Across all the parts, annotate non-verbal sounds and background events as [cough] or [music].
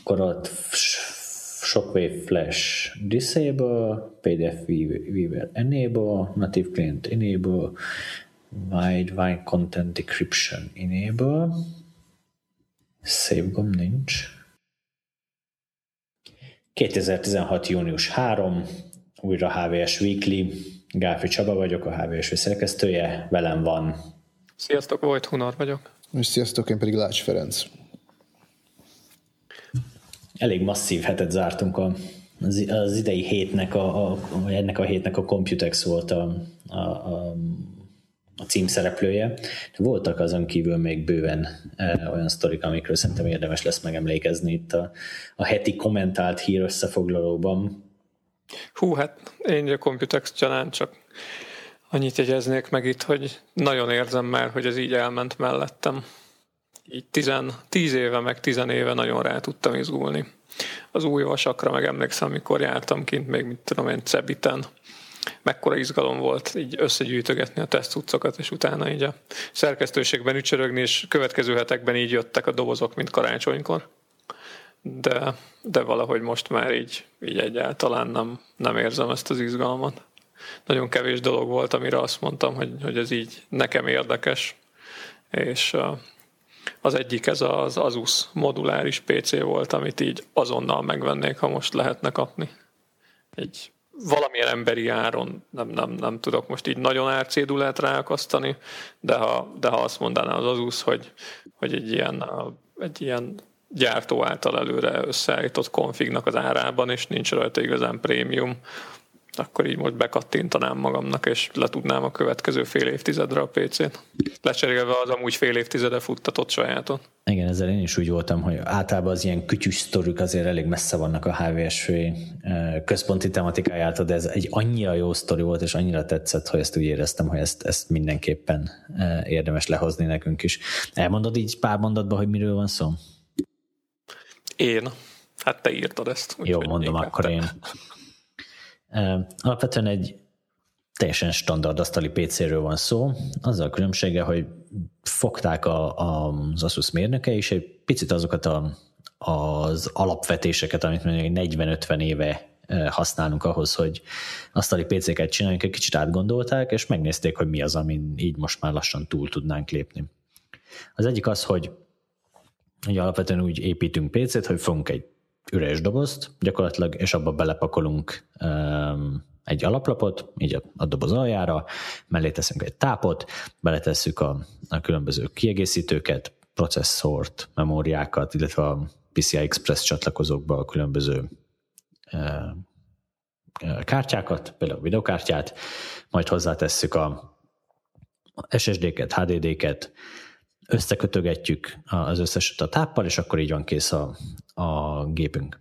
akkor ott Shockwave Flash Disable, PDF Weaver Enable, Native Client Enable, Wide Wide Content Decryption Enable, Save gomb nincs. 2016. június 3, újra HVS Weekly, Gáfi Csaba vagyok, a HVS szerkesztője, velem van. Sziasztok, Vojt Hunar vagyok. És sziasztok, én pedig Lács Ferenc. Elég masszív hetet zártunk a, az, idei hétnek, a, a, ennek a hétnek a Computex volt a, a, a a címszereplője. Voltak azon kívül még bőven e, olyan sztorik, amikről szerintem érdemes lesz megemlékezni itt a, a heti kommentált hír összefoglalóban. Hú, hát én a Computex csalán csak annyit jegyeznék meg itt, hogy nagyon érzem már, hogy ez így elment mellettem. Így tizen, tíz éve, meg tizen éve nagyon rá tudtam izgulni. Az új vasakra meg emlékszem, amikor jártam kint, még mit tudom én, Cebiten, mekkora izgalom volt így összegyűjtögetni a tesztutcokat, és utána így a szerkesztőségben ücsörögni, és következő hetekben így jöttek a dobozok, mint karácsonykor. De, de valahogy most már így, így egyáltalán nem, nem érzem ezt az izgalmat. Nagyon kevés dolog volt, amire azt mondtam, hogy, hogy ez így nekem érdekes, és az egyik ez az Asus moduláris PC volt, amit így azonnal megvennék, ha most lehetne kapni. Egy valamilyen emberi áron nem, nem, nem tudok most így nagyon árcédulát ráakasztani, de ha, de ha azt mondaná az Azus, hogy, hogy egy ilyen, egy ilyen gyártó által előre összeállított konfignak az árában, és nincs rajta igazán prémium, akkor így most bekattintanám magamnak, és letudnám a következő fél évtizedre a PC-t. Lecserélve az amúgy fél évtizede futtatott sajáton. Igen, ezzel én is úgy voltam, hogy általában az ilyen kütyűs sztorük azért elég messze vannak a HVSV központi tematikájától, de ez egy annyira jó sztori volt, és annyira tetszett, hogy ezt úgy éreztem, hogy ezt, ezt mindenképpen érdemes lehozni nekünk is. Elmondod így pár mondatban, hogy miről van szó? Én. Hát te írtad ezt. Jó, mondom akkor én. Alapvetően egy teljesen standard asztali PC-ről van szó, azzal a különbsége, hogy fogták a, a, az Asus mérnöke, és egy picit azokat a, az alapvetéseket, amit mondjuk 40-50 éve használunk ahhoz, hogy asztali PC-ket csináljunk, egy kicsit átgondolták, és megnézték, hogy mi az, amin így most már lassan túl tudnánk lépni. Az egyik az, hogy, hogy alapvetően úgy építünk PC-t, hogy fogunk egy üres dobozt gyakorlatilag, és abba belepakolunk um, egy alaplapot, így a, a doboz aljára, mellé teszünk egy tápot, beletesszük a, a különböző kiegészítőket, processzort, memóriákat, illetve a PCI Express csatlakozókba a különböző uh, kártyákat, például a videokártyát, majd hozzátesszük a SSD-ket, HDD-ket, összekötögetjük az összeset a táppal, és akkor így van kész a, a gépünk.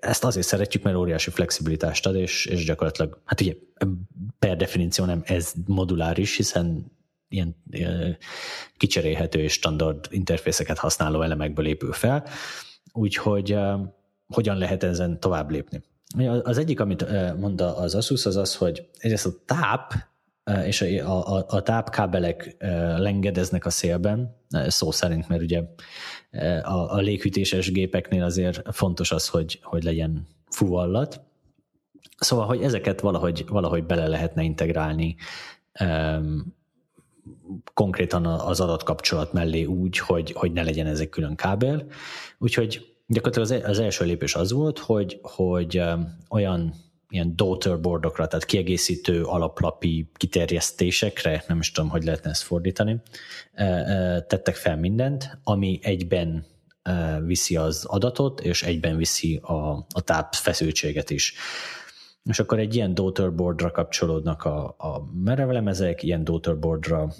Ezt azért szeretjük, mert óriási flexibilitást ad, és, és gyakorlatilag, hát ugye per definíció nem ez moduláris, hiszen ilyen, ilyen kicserélhető és standard interfészeket használó elemekből épül fel, úgyhogy hogyan lehet ezen tovább lépni. Az egyik, amit mond az Asus, az az, hogy egyrészt a táp és a, a, a tápkábelek lengedeznek a szélben, szó szerint, mert ugye a, a léghűtéses gépeknél azért fontos az, hogy, hogy legyen fuvallat. Szóval, hogy ezeket valahogy, valahogy bele lehetne integrálni konkrétan az adatkapcsolat mellé úgy, hogy, hogy ne legyen ezek külön kábel. Úgyhogy gyakorlatilag az, az első lépés az volt, hogy, hogy olyan ilyen daughterboardokra, tehát kiegészítő alaplapi kiterjesztésekre, nem is tudom, hogy lehetne ezt fordítani, tettek fel mindent, ami egyben viszi az adatot, és egyben viszi a, a táp feszültséget is. És akkor egy ilyen daughterboardra kapcsolódnak a, a merevlemezek, ilyen daughterboardra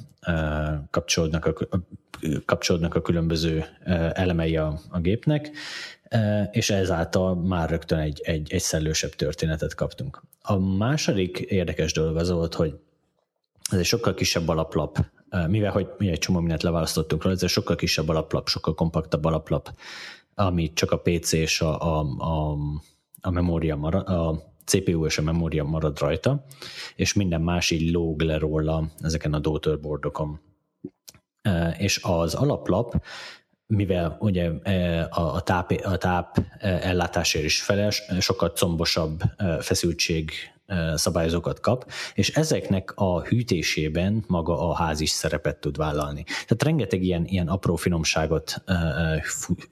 kapcsolódnak a, kapcsolódnak a különböző elemei a, a gépnek, és ezáltal már rögtön egy, egy, egy szellősebb történetet kaptunk. A második érdekes dolog az volt, hogy ez egy sokkal kisebb alaplap, mivel hogy mi egy csomó mindent leválasztottunk róla, ez egy sokkal kisebb alaplap, sokkal kompaktabb alaplap, ami csak a PC és a, a, a, a memória marad, a CPU és a memória marad rajta, és minden más így lóg le róla ezeken a daughterboardokon. És az alaplap mivel ugye a, a, táp, a táp ellátásért is felel, sokkal combosabb feszültség szabályozókat kap, és ezeknek a hűtésében maga a ház is szerepet tud vállalni. Tehát rengeteg ilyen, ilyen apró finomságot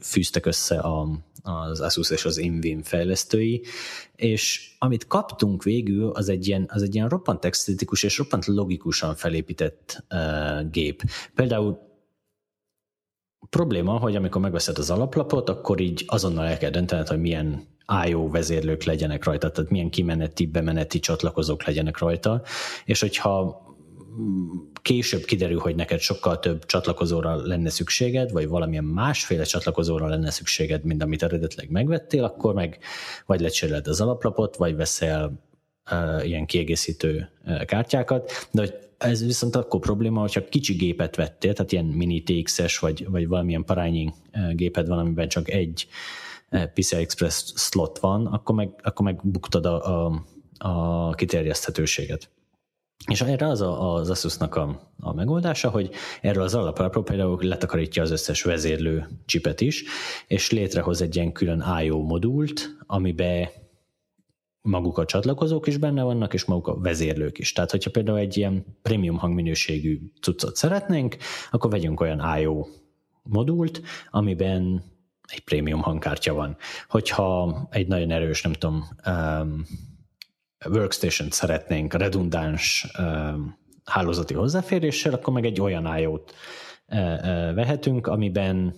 fűztek össze a, az Asus és az Invim fejlesztői, és amit kaptunk végül, az egy ilyen, az egy ilyen roppant esztetikus és roppant logikusan felépített uh, gép. Például probléma, hogy amikor megveszed az alaplapot, akkor így azonnal el kell döntened, hogy milyen IO vezérlők legyenek rajta, tehát milyen kimeneti, bemeneti csatlakozók legyenek rajta, és hogyha később kiderül, hogy neked sokkal több csatlakozóra lenne szükséged, vagy valamilyen másféle csatlakozóra lenne szükséged, mint amit eredetileg megvettél, akkor meg vagy lecseréled az alaplapot, vagy veszel ilyen kiegészítő kártyákat, de hogy ez viszont akkor probléma, hogyha kicsi gépet vettél, tehát ilyen mini TX-es, vagy, vagy valamilyen parányi géped van, amiben csak egy PCI Express slot van, akkor meg, akkor meg buktad a, a, a kiterjeszthetőséget. És erre az a, az Asusnak a, a megoldása, hogy erről az alapra például letakarítja az összes vezérlő csipet is, és létrehoz egy ilyen külön I.O. modult, amiben maguk a csatlakozók is benne vannak, és maguk a vezérlők is. Tehát, hogyha például egy ilyen prémium hangminőségű cuccot szeretnénk, akkor vegyünk olyan I.O. modult, amiben egy prémium hangkártya van. Hogyha egy nagyon erős, nem tudom, um, workstation szeretnénk redundáns um, hálózati hozzáféréssel, akkor meg egy olyan IO-t uh, uh, vehetünk, amiben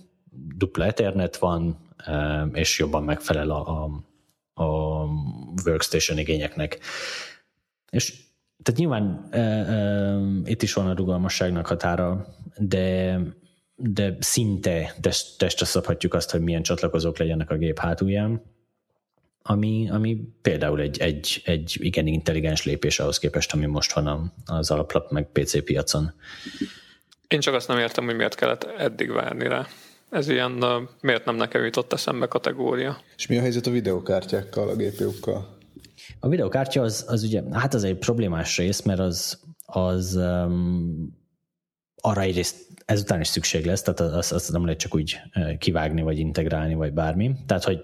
dupla Ethernet van, uh, és jobban megfelel a, a, a workstation igényeknek. És tehát nyilván uh, uh, itt is van a rugalmasságnak határa, de de szinte test, testre szabhatjuk azt, hogy milyen csatlakozók legyenek a gép hátulján, ami, ami például egy, egy, egy igen intelligens lépés ahhoz képest, ami most van az alaplap meg PC piacon. Én csak azt nem értem, hogy miért kellett eddig várni rá. Ez ilyen, miért nem nekem jutott eszembe kategória. És mi a helyzet a videokártyákkal, a GPU-kkal? A videokártya az, az ugye, hát az egy problémás rész, mert az, az um, arra egyrészt ezután is szükség lesz, tehát azt, azt nem lehet csak úgy kivágni, vagy integrálni, vagy bármi. Tehát, hogy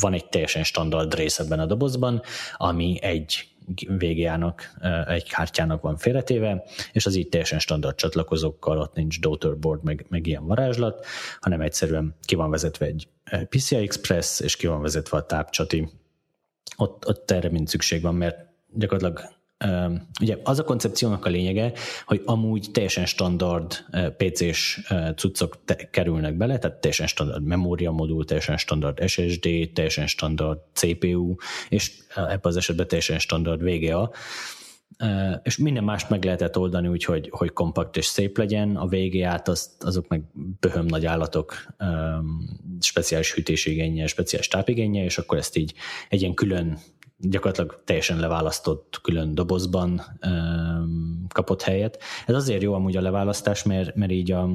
van egy teljesen standard rész ebben a dobozban, ami egy VGA-nak, egy kártyának van félretéve, és az így teljesen standard csatlakozókkal, ott nincs daughterboard, meg, meg ilyen varázslat, hanem egyszerűen ki van vezetve egy PCI Express, és ki van vezetve a tápcsati. Ott, ott erre mind szükség van, mert gyakorlatilag ugye az a koncepciónak a lényege, hogy amúgy teljesen standard PC-s cuccok te- kerülnek bele, tehát teljesen standard memória modul, teljesen standard SSD, teljesen standard CPU, és ebben az esetben teljesen standard VGA, és minden mást meg lehetett oldani úgy, hogy, hogy kompakt és szép legyen, a VGA-t azt, azok meg böhöm nagy állatok, speciális hűtésigénye, speciális tápigénye, és akkor ezt így egy ilyen külön gyakorlatilag teljesen leválasztott külön dobozban um, kapott helyet. Ez azért jó amúgy a leválasztás, mert, mert így a,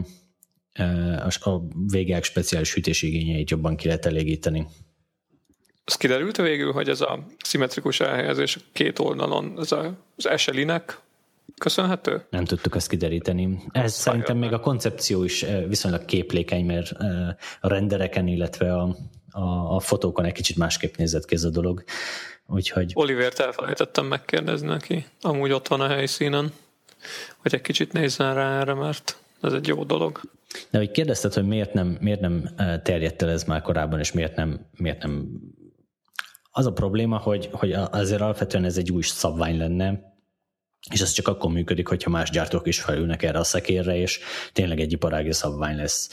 a, a végek speciális hűtésigényeit jobban ki lehet elégíteni. Az kiderült végül, hogy ez a szimmetrikus elhelyezés két oldalon, ez a, az SLI-nek köszönhető? Nem tudtuk ezt kideríteni. Ez szerintem még a koncepció is viszonylag képlékeny, mert a rendereken, illetve a, a, a fotókon egy kicsit másképp nézett ki ez a dolog. Úgyhogy... Olivért elfelejtettem megkérdezni neki, amúgy ott van a helyszínen, hogy egy kicsit nézzen rá erre, mert ez egy jó dolog. De hogy kérdezted, hogy miért nem, miért nem terjedt el ez már korábban, és miért nem, miért nem az a probléma, hogy, hogy azért alapvetően ez egy új szabvány lenne, és ez csak akkor működik, hogyha más gyártók is felülnek erre a szekérre, és tényleg egy iparági szabvány lesz.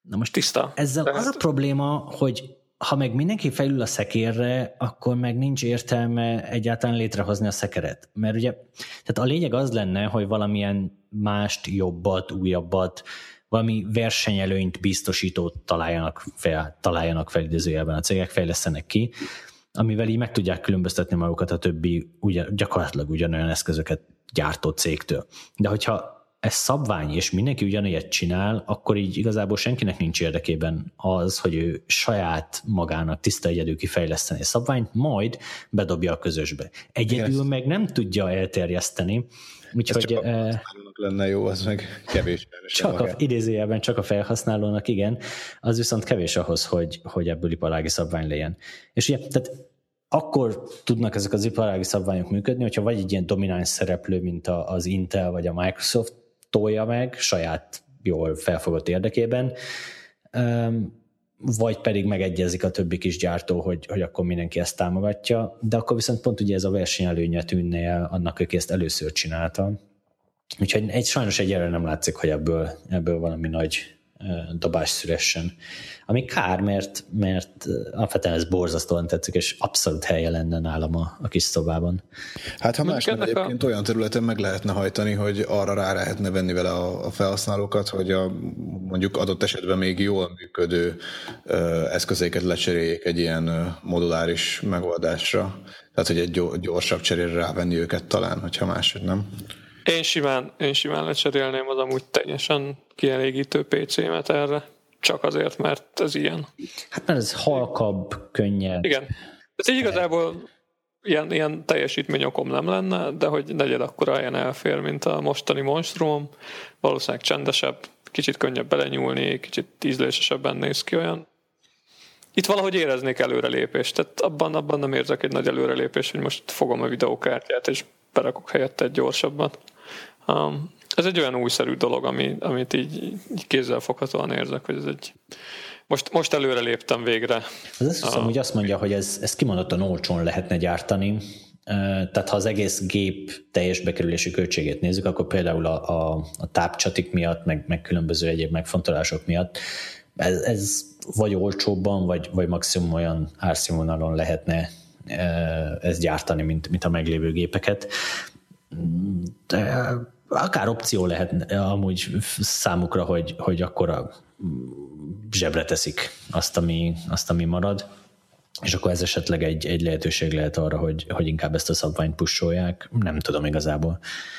Na most tiszta. Ezzel Tehát... az a probléma, hogy ha meg mindenki felül a szekérre, akkor meg nincs értelme egyáltalán létrehozni a szekeret. Mert ugye, tehát a lényeg az lenne, hogy valamilyen mást, jobbat, újabbat, valami versenyelőnyt biztosítót találjanak fel, találjanak fel idézőjelben a cégek, fejlesztenek ki, amivel így meg tudják különböztetni magukat a többi ugyan, gyakorlatilag ugyanolyan eszközöket gyártó cégtől. De hogyha ez szabvány, és mindenki ugyanilyet csinál, akkor így igazából senkinek nincs érdekében az, hogy ő saját magának tiszta egyedül kifejleszteni a szabványt, majd bedobja a közösbe. Egyedül yes. meg nem tudja elterjeszteni, Úgyhogy, csak a felhasználónak lenne jó, az meg kevés. Csak a, idézőjelben csak a felhasználónak, igen, az viszont kevés ahhoz, hogy, hogy ebből iparági szabvány legyen. És ugye, tehát akkor tudnak ezek az iparági szabványok működni, hogyha vagy egy ilyen domináns szereplő, mint az Intel vagy a Microsoft tolja meg saját jól felfogott érdekében, vagy pedig megegyezik a többi kis gyártó, hogy, hogy akkor mindenki ezt támogatja, de akkor viszont pont ugye ez a versenyelőnye tűnne el annak, aki ezt először csinálta. Úgyhogy egy, sajnos egyelőre nem látszik, hogy ebből, ebből valami nagy dobás szülessen. Ami kár, mert, mert alapvetően ez borzasztóan tetszik, és abszolút helye lenne nálam a, a kis szobában. Hát ha más nem egyébként a... olyan területen meg lehetne hajtani, hogy arra rá lehetne venni vele a, a felhasználókat, hogy a mondjuk adott esetben még jól működő ö, eszközéket lecseréljék egy ö, moduláris megoldásra. Tehát, hogy egy gyorsabb cserére rávenni őket talán, hogyha máshogy nem. Én simán, én simán lecserélném az amúgy teljesen kielégítő PC-met erre. Csak azért, mert ez ilyen. Hát mert ez halkabb, könnyebb. Igen. Ez így igazából ilyen, ilyen teljesítményokom nem lenne, de hogy negyed akkora helyen elfér, mint a mostani monstrum. Valószínűleg csendesebb, kicsit könnyebb belenyúlni, kicsit ízlésesebben néz ki olyan. Itt valahogy éreznék előrelépést, tehát abban, abban nem érzek egy nagy előrelépést, hogy most fogom a videókártyát, és berakok helyette egy gyorsabbat. Um, ez egy olyan újszerű dolog, ami, amit így, így kézzelfoghatóan érzek, hogy ez egy... Most, most előre léptem végre. Ez azt hiszem, hogy azt mondja, hogy ez, ez kimondottan olcsón lehetne gyártani, tehát ha az egész gép teljes bekerülési költségét nézzük, akkor például a, a, a tápcsatik miatt, meg, meg különböző egyéb megfontolások miatt ez, ez vagy olcsóbban, vagy, vagy maximum olyan árszínvonalon lehetne ezt gyártani, mint, mint a meglévő gépeket. De akár opció lehet amúgy számukra, hogy, hogy akkor a zsebre teszik azt, ami, azt, ami marad és akkor ez esetleg egy, egy lehetőség lehet arra, hogy, hogy inkább ezt a szabványt pusolják. Nem tudom igazából.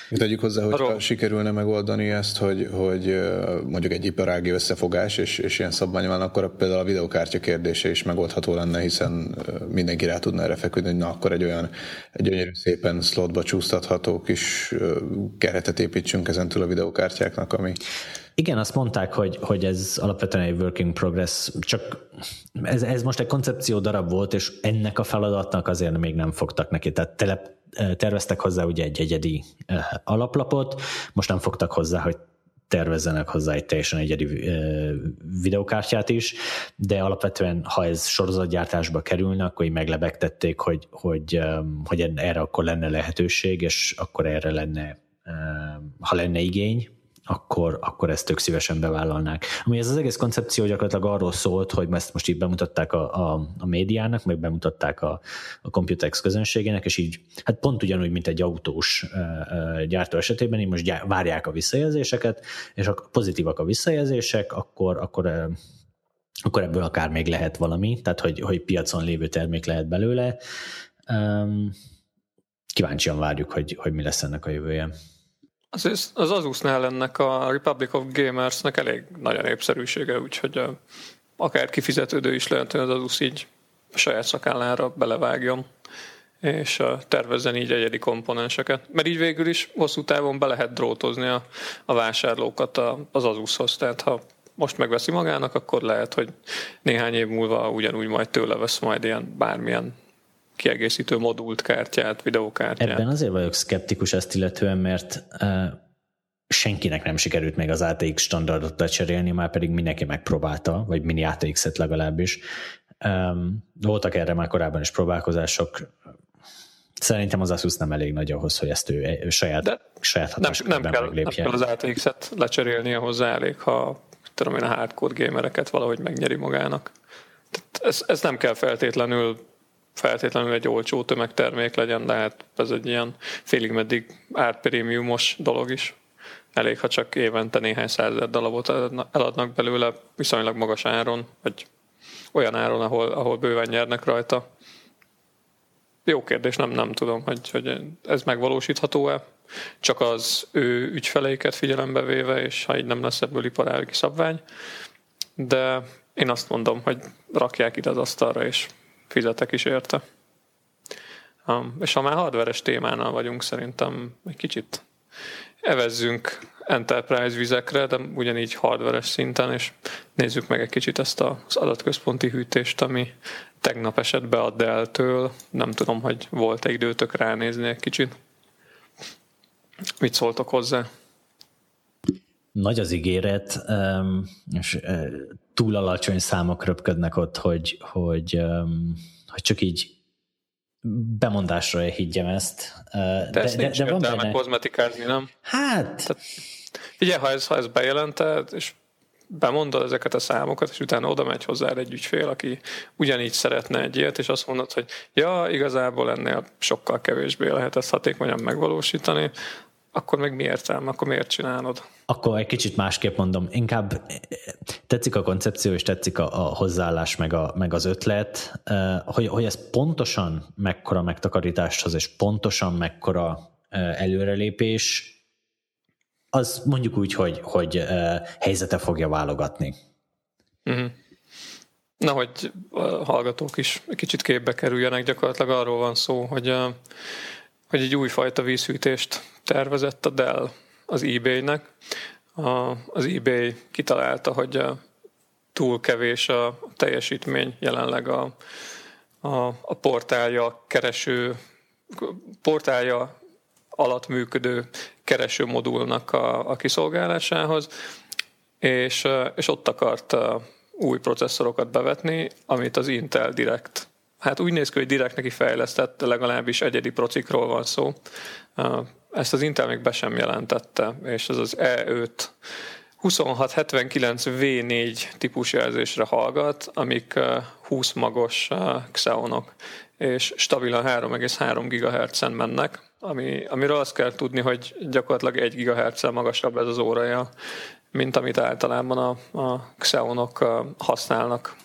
Tegyük hozzá, hogy ha sikerülne megoldani ezt, hogy, hogy mondjuk egy iparági összefogás, és, és ilyen szabvány van, akkor például a videokártya kérdése is megoldható lenne, hiszen mindenki rá tudna erre feküdni, hogy na akkor egy olyan egy gyönyörű szépen slotba csúsztatható kis keretet építsünk ezentől a videokártyáknak, ami igen, azt mondták, hogy, hogy ez alapvetően egy working progress, csak ez, ez most egy koncepció darab volt, és ennek a feladatnak azért még nem fogtak neki. Tehát telep, terveztek hozzá ugye egy egyedi alaplapot, most nem fogtak hozzá, hogy tervezzenek hozzá egy teljesen egyedi videokártyát is, de alapvetően, ha ez sorozatgyártásba kerülne, akkor így meglebegtették, hogy, hogy, hogy erre akkor lenne lehetőség, és akkor erre lenne, ha lenne igény, akkor, akkor ezt tök szívesen bevállalnák. Ami ez az egész koncepció gyakorlatilag arról szólt, hogy ezt most így bemutatták a, a, a médiának, meg bemutatták a, a Computex közönségének, és így hát pont ugyanúgy, mint egy autós gyártó esetében, így most gyár, várják a visszajelzéseket, és a pozitívak a visszajelzések, akkor, akkor akkor ebből akár még lehet valami, tehát hogy, hogy piacon lévő termék lehet belőle. Um, kíváncsian várjuk, hogy, hogy mi lesz ennek a jövője. Az, az Asusnál ennek a Republic of Gamersnek elég nagy a népszerűsége, úgyhogy akár kifizetődő is lehet, hogy az Asus így a saját szakállára belevágjon és tervezzen így egyedi komponenseket. Mert így végül is hosszú távon be lehet drótozni a, a vásárlókat az Asushoz, tehát ha most megveszi magának, akkor lehet, hogy néhány év múlva ugyanúgy majd tőle vesz majd ilyen bármilyen kiegészítő modult kártyát, videókártyát. Ebben azért vagyok szkeptikus ezt illetően, mert uh, senkinek nem sikerült még az ATX standardot lecserélni, már pedig mindenki megpróbálta, vagy mini ATX-et legalábbis. Um, voltak erre már korábban is próbálkozások, Szerintem az Asus nem elég nagy ahhoz, hogy ezt ő, saját, De saját nem, nem kell, meglépje. Nem kell az ATX-et lecserélnie hozzá elég, ha tudom én a hardcore gamereket valahogy megnyeri magának. Tehát ez, ez nem kell feltétlenül feltétlenül egy olcsó tömegtermék legyen, de hát ez egy ilyen félig meddig árprémiumos dolog is. Elég, ha csak évente néhány százezer darabot eladnak belőle viszonylag magas áron, vagy olyan áron, ahol, ahol bőven nyernek rajta. Jó kérdés, nem, nem tudom, hogy, hogy ez megvalósítható-e. csak az ő ügyfeleiket figyelembe véve, és ha így nem lesz ebből iparági szabvány. De én azt mondom, hogy rakják ide az asztalra, és fizetek is érte. Um, és ha már hardveres témánál vagyunk, szerintem egy kicsit evezzünk enterprise vizekre, de ugyanígy hardveres szinten, és nézzük meg egy kicsit ezt az adatközponti hűtést, ami tegnap esett be a Dell-től. Nem tudom, hogy volt-e időtök ránézni egy kicsit. Mit szóltok hozzá? Nagy az ígéret, és túl alacsony számok röpködnek ott, hogy, hogy, hogy csak így bemondásra higgyem ezt. De, de, de, de van benne... kozmetikázni, nem? Hát... Tehát, figyelj, ha ez, ha ez bejelented, és bemondod ezeket a számokat, és utána oda megy hozzá egy ügyfél, aki ugyanígy szeretne egy ilyet, és azt mondod, hogy ja, igazából ennél sokkal kevésbé lehet ezt hatékonyan megvalósítani, akkor meg mi értelme, akkor miért csinálod? Akkor egy kicsit másképp mondom, inkább tetszik a koncepció, és tetszik a, a hozzáállás, meg, a, meg az ötlet, hogy, hogy ez pontosan mekkora megtakarítást hoz, és pontosan mekkora előrelépés, az mondjuk úgy, hogy, hogy helyzete fogja válogatni. Uh-huh. Na, hogy a hallgatók is egy kicsit képbe kerüljenek, gyakorlatilag arról van szó, hogy, hogy egy újfajta vízhűtést tervezett a Dell az eBay-nek. Az eBay kitalálta, hogy túl kevés a teljesítmény jelenleg a, a, a portálja kereső portálja alatt működő kereső modulnak a, a kiszolgálásához, és, és ott akart új processzorokat bevetni, amit az Intel Direct Hát úgy néz ki, hogy direkt neki fejlesztett, legalábbis egyedi procikról van szó. Ezt az Intel még be sem jelentette, és ez az E5 2679 V4 típus jelzésre hallgat, amik 20 magos Xeonok, és stabilan 3,3 GHz-en mennek, ami, amiről azt kell tudni, hogy gyakorlatilag 1 GHz-en magasabb ez az óraja, mint amit általában a, a Xeonok használnak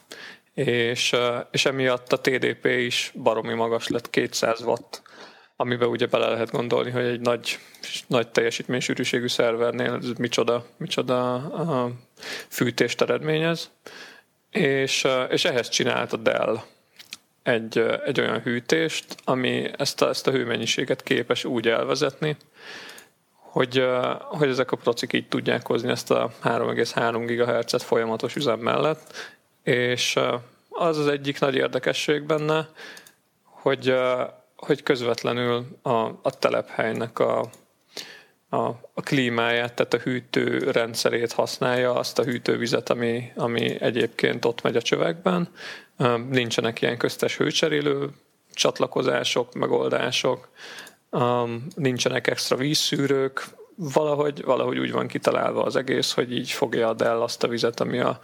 és, és emiatt a TDP is baromi magas lett, 200 watt, amiben ugye bele lehet gondolni, hogy egy nagy, nagy teljesítménysűrűségű szervernél ez micsoda, micsoda a fűtést eredményez. És, és ehhez csinált a Dell egy, egy olyan hűtést, ami ezt a, ezt a hőmennyiséget képes úgy elvezetni, hogy, hogy ezek a procik így tudják hozni ezt a 3,3 GHz-et folyamatos üzem mellett, és az az egyik nagy érdekesség benne, hogy, hogy közvetlenül a, a telephelynek a, a, a klímáját, tehát a hűtő rendszerét használja, azt a hűtővizet, ami, ami egyébként ott megy a csövekben. Nincsenek ilyen köztes hőcserélő csatlakozások, megoldások, nincsenek extra vízszűrők, valahogy, valahogy úgy van kitalálva az egész, hogy így fogja el azt a vizet, ami a,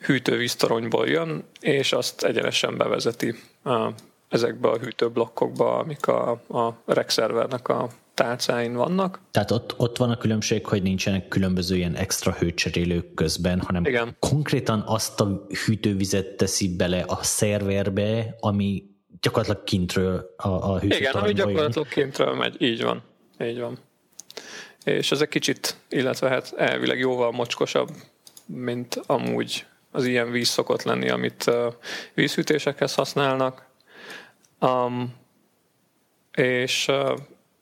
hűtővíztoronyból jön, és azt egyenesen bevezeti a, ezekbe a hűtőblokkokba, amik a, a szervernek a tálcáin vannak. Tehát ott, ott van a különbség, hogy nincsenek különböző ilyen extra hőcserélők közben, hanem Igen. konkrétan azt a hűtővizet teszi bele a szerverbe, ami gyakorlatilag kintről a, a Igen, ami gyakorlatilag jön. kintről megy, így van. Így van. És ez egy kicsit, illetve hát elvileg jóval mocskosabb, mint amúgy az ilyen víz szokott lenni, amit vízhűtésekhez használnak. Um, és,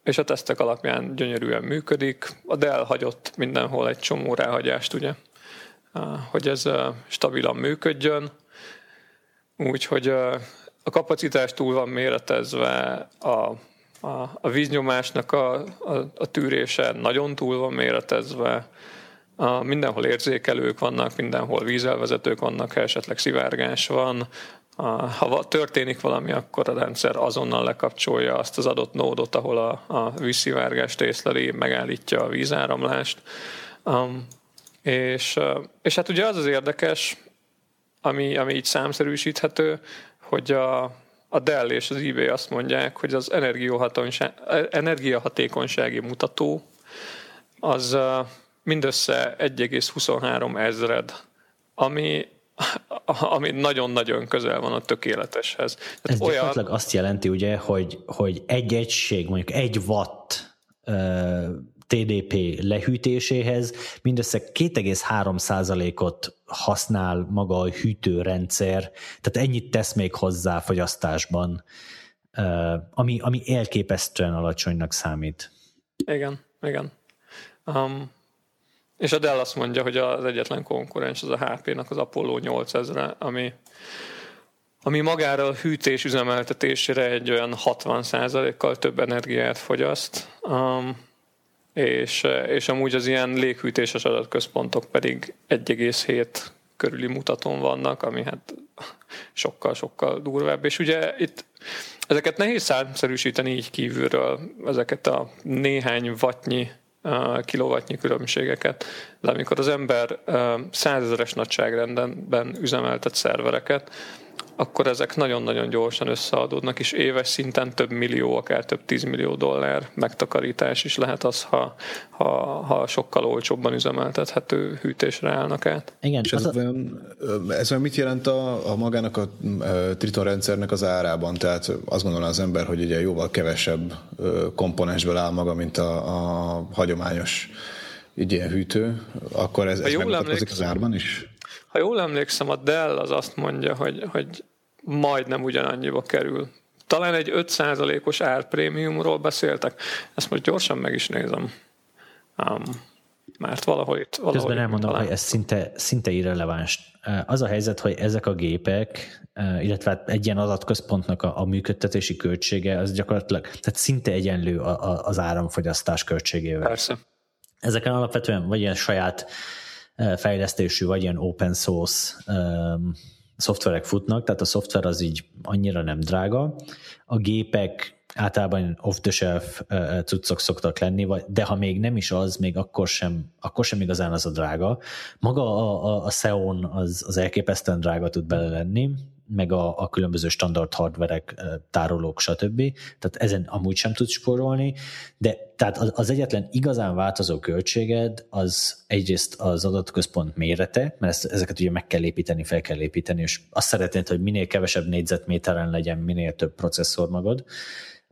és a tesztek alapján gyönyörűen működik. A Dell hagyott mindenhol egy csomó ráhagyást, ugye, hogy ez stabilan működjön. Úgyhogy a kapacitás túl van méretezve, a, a, a víznyomásnak a, a, a tűrése nagyon túl van méretezve, a, mindenhol érzékelők vannak, mindenhol vízelvezetők vannak, ha esetleg szivárgás van. Ha történik valami, akkor a rendszer azonnal lekapcsolja azt az adott nódot, ahol a, a vízszivárgást észleli, megállítja a vízáramlást. Um, és, és hát ugye az az érdekes, ami, ami így számszerűsíthető, hogy a, a Dell és az eBay azt mondják, hogy az energiahatékonysági mutató az mindössze 1,23 ezred, ami [laughs] ami nagyon-nagyon közel van a tökéleteshez. Tehát Ez olyan... gyakorlatilag azt jelenti ugye, hogy, hogy egy egység, mondjuk egy watt TDP lehűtéséhez mindössze 2,3%-ot használ maga a hűtőrendszer, tehát ennyit tesz még hozzá fogyasztásban, ami, ami elképesztően alacsonynak számít. Igen, igen. Um, és a Dell azt mondja, hogy az egyetlen konkurens az a HP-nak az Apollo 8000 ami, ami magára a hűtés üzemeltetésére egy olyan 60%-kal több energiát fogyaszt. Um, és, és amúgy az ilyen léghűtéses adatközpontok pedig 1,7 körüli mutatón vannak, ami hát sokkal-sokkal durvább. És ugye itt ezeket nehéz számszerűsíteni így kívülről, ezeket a néhány wattnyi kilovatnyi különbségeket, de amikor az ember százezeres nagyságrendben üzemeltet szervereket, akkor ezek nagyon-nagyon gyorsan összeadódnak, és éves szinten több millió, akár több tízmillió dollár megtakarítás is lehet az, ha, ha, ha sokkal olcsóbban üzemeltethető hűtésre állnak át. Igen, és ez, a... olyan, ez olyan mit jelent a, a magának a Triton rendszernek az árában? Tehát azt gondolná az ember, hogy ugye jóval kevesebb komponensből áll maga, mint a, a hagyományos egy ilyen hűtő, akkor ez, ez megmutatkozik az árban is? Ha jól emlékszem, a Dell az azt mondja, hogy, hogy majdnem ugyanannyiba kerül. Talán egy 5%-os árprémiumról beszéltek. Ezt most gyorsan meg is nézem. Um, mert valahol itt... Valahol Közben elmondom, talán. hogy ez szinte, szinte irreleváns. Az a helyzet, hogy ezek a gépek, illetve hát egy ilyen adatközpontnak a, a működtetési költsége, az gyakorlatilag, tehát szinte egyenlő a, a, az áramfogyasztás költségével. Persze. Ezeken alapvetően vagy ilyen saját fejlesztésű, vagy ilyen open source um, szoftverek futnak, tehát a szoftver az így annyira nem drága. A gépek általában off-the-shelf cuccok szoktak lenni, de ha még nem is az, még akkor sem, akkor sem igazán az a drága. Maga a, a, a Xeon az, az elképesztően drága tud bele lenni, meg a, a különböző standard hardverek, tárolók, stb. Tehát ezen amúgy sem tudsz spórolni, de tehát az, az egyetlen igazán változó költséged az egyrészt az adatközpont mérete, mert ezt, ezeket ugye meg kell építeni, fel kell építeni, és azt szeretnéd, hogy minél kevesebb négyzetméteren legyen, minél több processzor magad.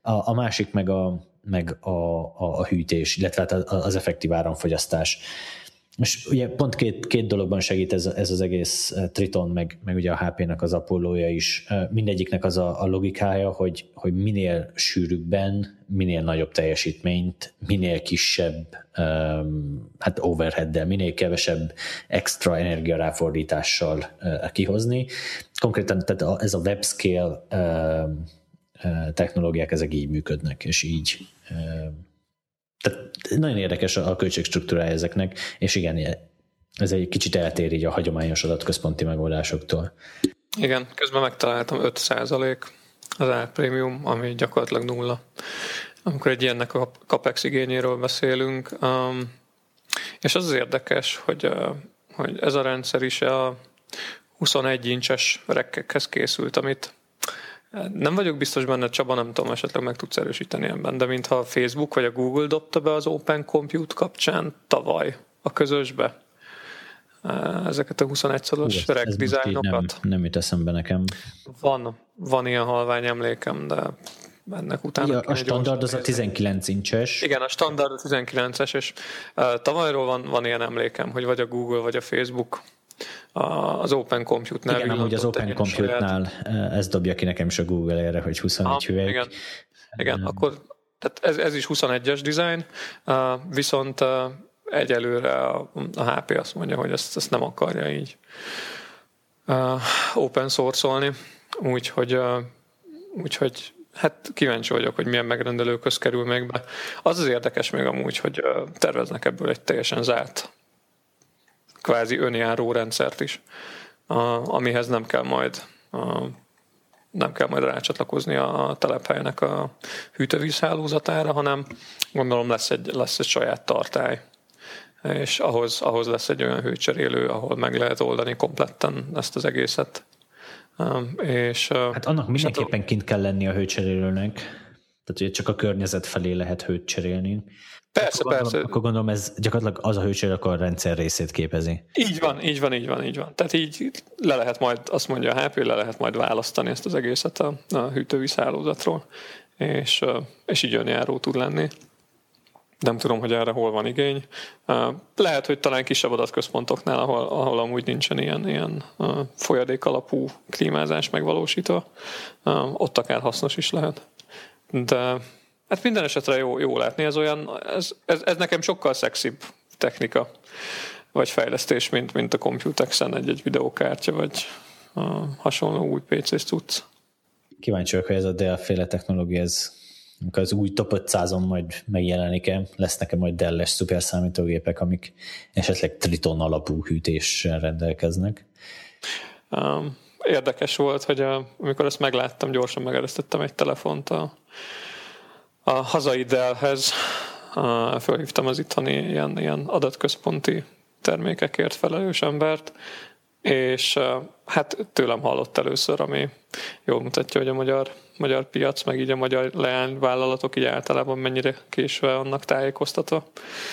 A, a másik meg a, meg a, a, a hűtés, illetve hát az effektív áramfogyasztás. Most ugye pont két, két dologban segít ez, ez az egész eh, Triton, meg, meg ugye a HP-nek az Apollo-ja is. Eh, mindegyiknek az a, a logikája, hogy, hogy minél sűrűbben, minél nagyobb teljesítményt, minél kisebb um, hát overhead minél kevesebb extra energiaráfordítással uh, kihozni. Konkrétan tehát ez a webscale uh, uh, technológiák, ezek így működnek, és így uh, tehát nagyon érdekes a költségstruktúrája ezeknek, és igen, ez egy kicsit eltér így a hagyományos adatközponti megoldásoktól. Igen, közben megtaláltam 5% az árprémium, ami gyakorlatilag nulla. Amikor egy ilyennek a capex igényéről beszélünk, um, és az az érdekes, hogy, uh, hogy ez a rendszer is a 21 incses rekkekhez készült, amit nem vagyok biztos benne, Csaba, nem tudom, esetleg meg tudsz erősíteni ebben, de mintha a Facebook vagy a Google dobta be az Open Compute kapcsán tavaly a közösbe ezeket a 21 szalos reg dizájnokat. Nem, nem jut eszembe nekem. Van, van ilyen halvány emlékem, de ennek utána... Ja, a standard az a 19 incses. Igen, a standard a 19-es, és uh, tavalyról van, van ilyen emlékem, hogy vagy a Google, vagy a Facebook az Open Compute-nál. Igen, amúgy az Open Compute-nál eh, ez dobja ki nekem is a Google erre, hogy 21 ah, hüvelyk. Igen, igen um, akkor tehát ez, ez is 21-es design, uh, viszont egyelőre a, a HP azt mondja, hogy ezt, ezt nem akarja így open source-olni, úgyhogy, úgyhogy hát kíváncsi vagyok, hogy milyen megrendelőköz kerül még be. Az az érdekes még amúgy, hogy terveznek ebből egy teljesen zárt kvázi önjáró rendszert is, amihez nem kell majd nem kell majd rácsatlakozni a telephelynek a hűtővízhálózatára, hanem gondolom lesz egy, lesz egy saját tartály, és ahhoz, ahhoz lesz egy olyan hőcserélő, ahol meg lehet oldani kompletten ezt az egészet. És, hát annak mindenképpen kint kell lenni a hőcserélőnek, tehát ugye csak a környezet felé lehet hőt cserélni. Persze, akkor persze. Gondolom, akkor gondolom ez gyakorlatilag az a hőség, akkor a rendszer részét képezi. Így van, így van, így van, így van. Tehát így le lehet majd, azt mondja a HP, le lehet majd választani ezt az egészet a, a hűtővízhálózatról, és, és így önjáró tud lenni. nem tudom, hogy erre hol van igény. Lehet, hogy talán kisebb adatközpontoknál, ahol, ahol amúgy nincsen ilyen, ilyen folyadék alapú klímázás megvalósítva, ott akár hasznos is lehet. De hát minden esetre jó, jó látni, ez olyan, ez, ez, ez nekem sokkal szexibb technika, vagy fejlesztés, mint, mint a Computex-en egy-egy videókártya, vagy a hasonló új PC-s tudsz. Kíváncsi vagyok, hogy ez a Dell-féle technológia, ez amikor az új top 500-on majd megjelenik-e, lesznek-e majd Dell-es szuperszámítógépek, amik esetleg Triton alapú hűtéssel rendelkeznek? Um, érdekes volt, hogy a, amikor ezt megláttam, gyorsan megeresztettem egy telefont a, a hazai Dellhez, fölhívtam az itthoni ilyen, ilyen adatközponti termékekért felelős embert, és hát tőlem hallott először, ami jól mutatja, hogy a magyar, magyar piac, meg így a magyar leányvállalatok így általában mennyire késve annak tájékoztatva.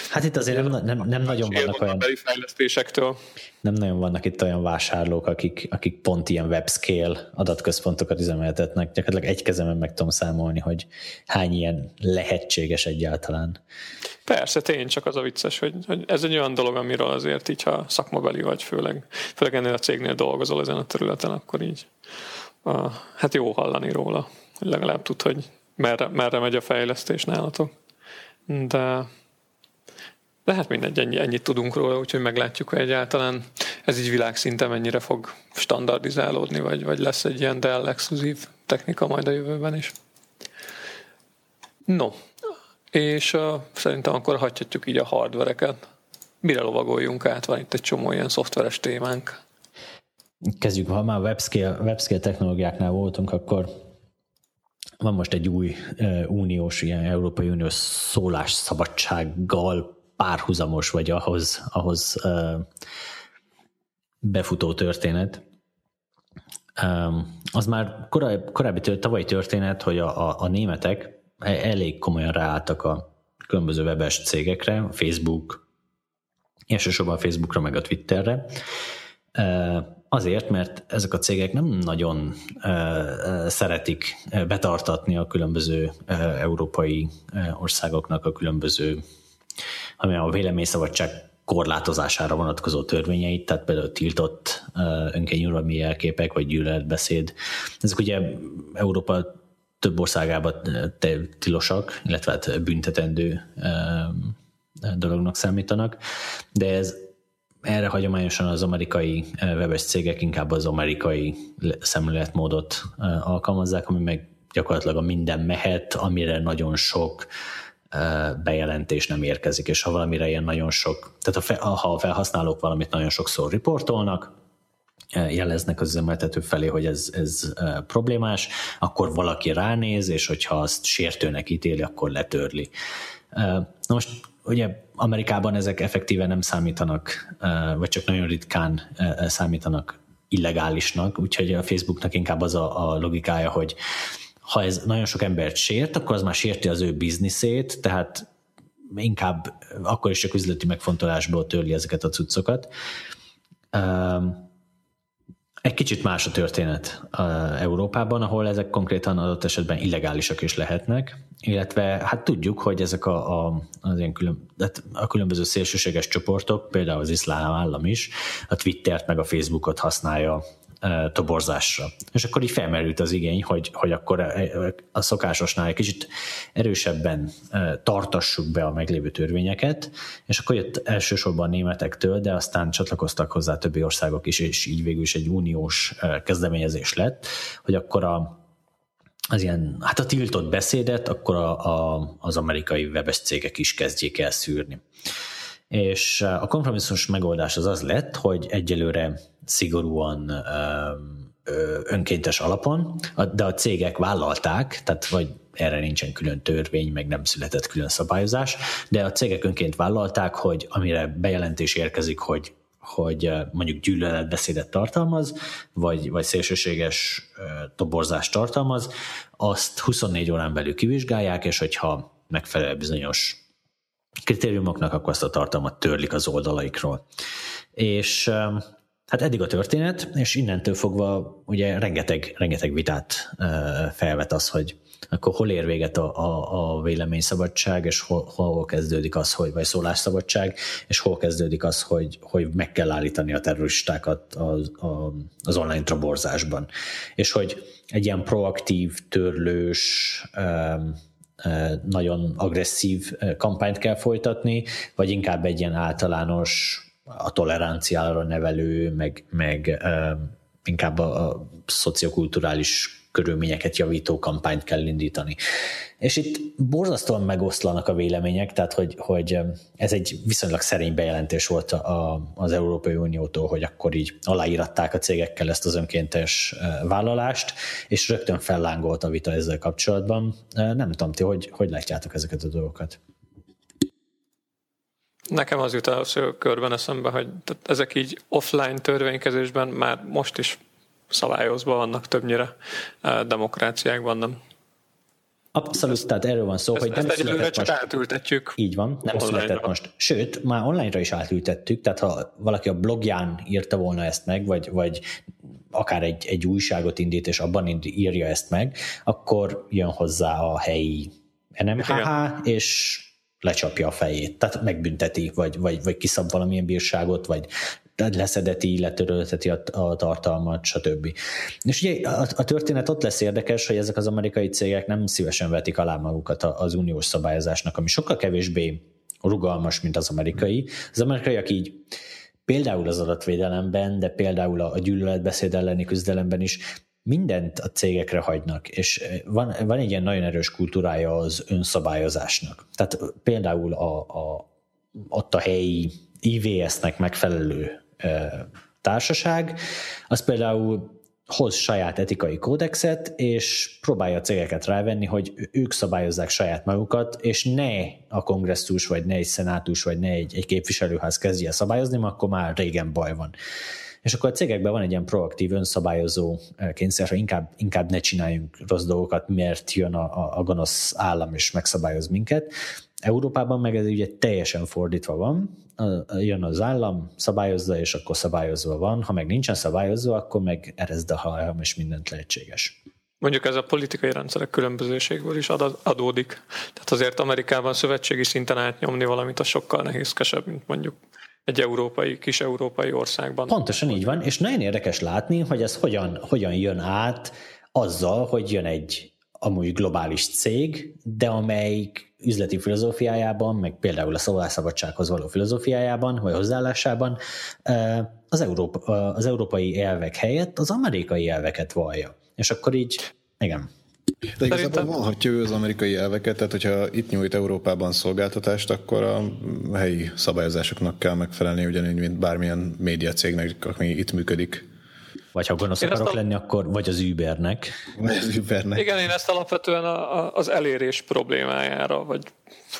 Hát itt azért nem, nem, nem nagyon vannak olyan... fejlesztésektől. Nem nagyon vannak itt olyan vásárlók, akik, akik pont ilyen webscale adatközpontokat üzemeltetnek. Gyakorlatilag egy kezemen meg tudom számolni, hogy hány ilyen lehetséges egyáltalán. Persze, tény, csak az a vicces, hogy, hogy ez egy olyan dolog, amiről azért így, ha szakmabeli vagy, főleg, főleg ennél a cégnél dolgozol ezen a területen, akkor így a, hát jó hallani róla, hogy legalább tud, hogy merre, merre megy a fejlesztés nálatok. De, de hát mindegy, ennyi, ennyit tudunk róla, úgyhogy meglátjuk, hogy egyáltalán ez így világszinten mennyire fog standardizálódni, vagy, vagy lesz egy ilyen Dell exkluzív technika majd a jövőben is. No, és uh, szerintem akkor hagyhatjuk így a hardvereket. Mire lovagoljunk át? Van itt egy csomó ilyen szoftveres témánk. Kezdjük, ha már webscale, webscale technológiáknál voltunk, akkor van most egy új uh, uniós, ilyen Európai Uniós szólásszabadsággal párhuzamos, vagy ahhoz, ahhoz uh, befutó történet. Um, az már korábbi, korábbi tavalyi történet, hogy a, a, a németek elég komolyan ráálltak a különböző webes cégekre, Facebook, elsősorban Facebookra, meg a Twitterre, azért, mert ezek a cégek nem nagyon szeretik betartatni a különböző európai országoknak a különböző, ami a véleményszabadság korlátozására vonatkozó törvényeit, tehát például tiltott önkényuralmi jelképek, vagy gyűlöletbeszéd. Ezek ugye Európa több országában tilosak, illetve hát büntetendő dolognak számítanak, de ez erre hagyományosan az amerikai webes cégek inkább az amerikai szemléletmódot alkalmazzák, ami meg gyakorlatilag a minden mehet, amire nagyon sok bejelentés nem érkezik, és ha valamire ilyen nagyon sok, tehát ha a felhasználók valamit nagyon sokszor riportolnak, jeleznek az üzemeltető felé, hogy ez, ez problémás, akkor valaki ránéz, és hogyha azt sértőnek ítéli, akkor letörli. Na most ugye Amerikában ezek effektíven nem számítanak, vagy csak nagyon ritkán számítanak illegálisnak, úgyhogy a Facebooknak inkább az a, a logikája, hogy ha ez nagyon sok embert sért, akkor az már sérti az ő bizniszét, tehát inkább akkor is csak üzleti megfontolásból törli ezeket a cuccokat. Egy kicsit más a történet Európában, ahol ezek konkrétan adott esetben illegálisak is lehetnek, illetve hát tudjuk, hogy ezek a, a, az ilyen külön, hát a különböző szélsőséges csoportok, például az iszlám állam is, a Twittert meg a Facebookot használja toborzásra. És akkor így felmerült az igény, hogy, hogy akkor a szokásosnál egy kicsit erősebben tartassuk be a meglévő törvényeket, és akkor jött elsősorban a németektől, de aztán csatlakoztak hozzá többi országok is, és így végül is egy uniós kezdeményezés lett, hogy akkor a, az ilyen, hát a tiltott beszédet akkor a, a, az amerikai webes cégek is kezdjék el szűrni. És a kompromisszumos megoldás az az lett, hogy egyelőre szigorúan önkéntes alapon, de a cégek vállalták, tehát vagy erre nincsen külön törvény, meg nem született külön szabályozás, de a cégek önként vállalták, hogy amire bejelentés érkezik, hogy hogy mondjuk gyűlöletbeszédet tartalmaz, vagy, vagy szélsőséges toborzást tartalmaz, azt 24 órán belül kivizsgálják, és hogyha megfelel bizonyos kritériumoknak, akkor azt a tartalmat törlik az oldalaikról. És hát eddig a történet, és innentől fogva ugye rengeteg, rengeteg vitát felvet az, hogy akkor hol ér véget a, a, a véleményszabadság, és hol, hol kezdődik az, hogy, vagy szólásszabadság, és hol kezdődik az, hogy, hogy meg kell állítani a terroristákat az, a, az online traborzásban. És hogy egy ilyen proaktív, törlős, nagyon agresszív kampányt kell folytatni, vagy inkább egy ilyen általános a toleranciára nevelő, meg, meg inkább a, a szociokulturális körülményeket javító kampányt kell indítani. És itt borzasztóan megoszlanak a vélemények, tehát hogy, hogy ez egy viszonylag szerény bejelentés volt a, az Európai Uniótól, hogy akkor így aláíratták a cégekkel ezt az önkéntes vállalást, és rögtön fellángolt a vita ezzel kapcsolatban. Nem tudom, ti hogy, hogy látjátok ezeket a dolgokat? Nekem az jut első körben eszembe, hogy ezek így offline törvénykezésben már most is szabályozva vannak többnyire demokráciákban, nem? Abszolút, tehát erről van szó, ezt, hogy nem ezt született csak most. átültetjük. Így van, nem született most. Sőt, már online-ra is átültettük, tehát ha valaki a blogján írta volna ezt meg, vagy, vagy akár egy, egy újságot indít, és abban írja ezt meg, akkor jön hozzá a helyi NMHH, és lecsapja a fejét, tehát megbünteti, vagy, vagy, vagy kiszab valamilyen bírságot, vagy leszedeti, letörölteti a, a tartalmat, stb. És ugye a, a történet ott lesz érdekes, hogy ezek az amerikai cégek nem szívesen vetik alá magukat az uniós szabályozásnak, ami sokkal kevésbé rugalmas, mint az amerikai. Az amerikaiak így például az adatvédelemben, de például a gyűlöletbeszéd elleni küzdelemben is mindent a cégekre hagynak, és van, van egy ilyen nagyon erős kultúrája az önszabályozásnak. Tehát például a, a, ott a helyi IVS-nek megfelelő társaság, az például hoz saját etikai kódexet, és próbálja a cégeket rávenni, hogy ők szabályozzák saját magukat, és ne a kongresszus, vagy ne egy szenátus, vagy ne egy, egy képviselőház kezdje szabályozni, mert akkor már régen baj van. És akkor a cégekben van egy ilyen proaktív, önszabályozó kényszer, hogy inkább, inkább ne csináljunk rossz dolgokat, mert jön a, a, a gonosz állam és megszabályoz minket. Európában meg ez ugye teljesen fordítva van, jön az állam, szabályozza, és akkor szabályozva van, ha meg nincsen szabályozva, akkor meg erezd a hajam, és mindent lehetséges. Mondjuk ez a politikai rendszerek különbözőségből is adódik. Tehát azért Amerikában szövetségi szinten átnyomni valamit a sokkal nehézkesebb, mint mondjuk egy európai, kis európai országban. Pontosan így van, és nagyon érdekes látni, hogy ez hogyan, hogyan jön át azzal, hogy jön egy amúgy globális cég, de amelyik üzleti filozófiájában, meg például a szólásszabadsághoz való filozófiájában, vagy hozzáállásában az, Európa, az európai elvek helyett az amerikai elveket vallja. És akkor így, igen. De igazából vonhatja ő az amerikai elveket, tehát hogyha itt nyújt Európában szolgáltatást, akkor a helyi szabályozásoknak kell megfelelni, ugyanúgy, mint bármilyen médiacégnek, ami itt működik. Vagy ha gonosz akarok a... lenni, akkor vagy az Ubernek. Vagy az Ubernek. Igen, én ezt alapvetően a, a, az elérés problémájára, vagy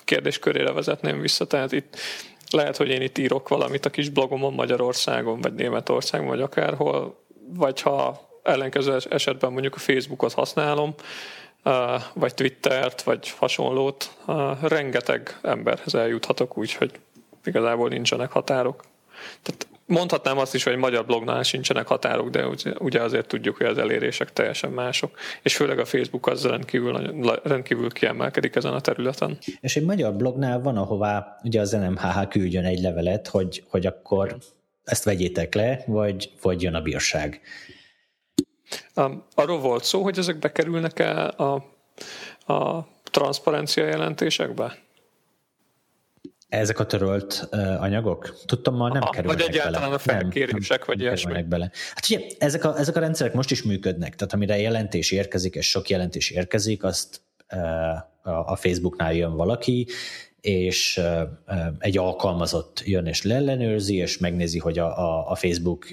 kérdéskörére vezetném vissza. Tehát itt lehet, hogy én itt írok valamit a kis blogomon Magyarországon, vagy Németországon, vagy akárhol, vagy ha ellenkező esetben mondjuk a Facebookot használom, vagy Twittert, vagy hasonlót, rengeteg emberhez eljuthatok úgy, hogy igazából nincsenek határok. Tehát mondhatnám azt is, hogy magyar blognál sincsenek határok, de ugye azért tudjuk, hogy az elérések teljesen mások, és főleg a Facebook az rendkívül, rendkívül kiemelkedik ezen a területen. És egy magyar blognál van, ahová ugye az NMHH küldjön egy levelet, hogy, hogy akkor ezt vegyétek le, vagy, vagy jön a bírság. Arról volt szó, hogy ezek bekerülnek-e a, a transzparencia jelentésekbe? Ezek a törölt uh, anyagok? Tudtam, ma nem Aha, kerülnek Vagy egyáltalán bele. a felkérések, nem, vagy ilyesmi. bele. Hát ugye, ezek a, ezek a rendszerek most is működnek, tehát amire jelentés érkezik, és sok jelentés érkezik, azt uh, a Facebooknál jön valaki, és egy alkalmazott jön és leellenőrzi, és megnézi, hogy a, a, a Facebook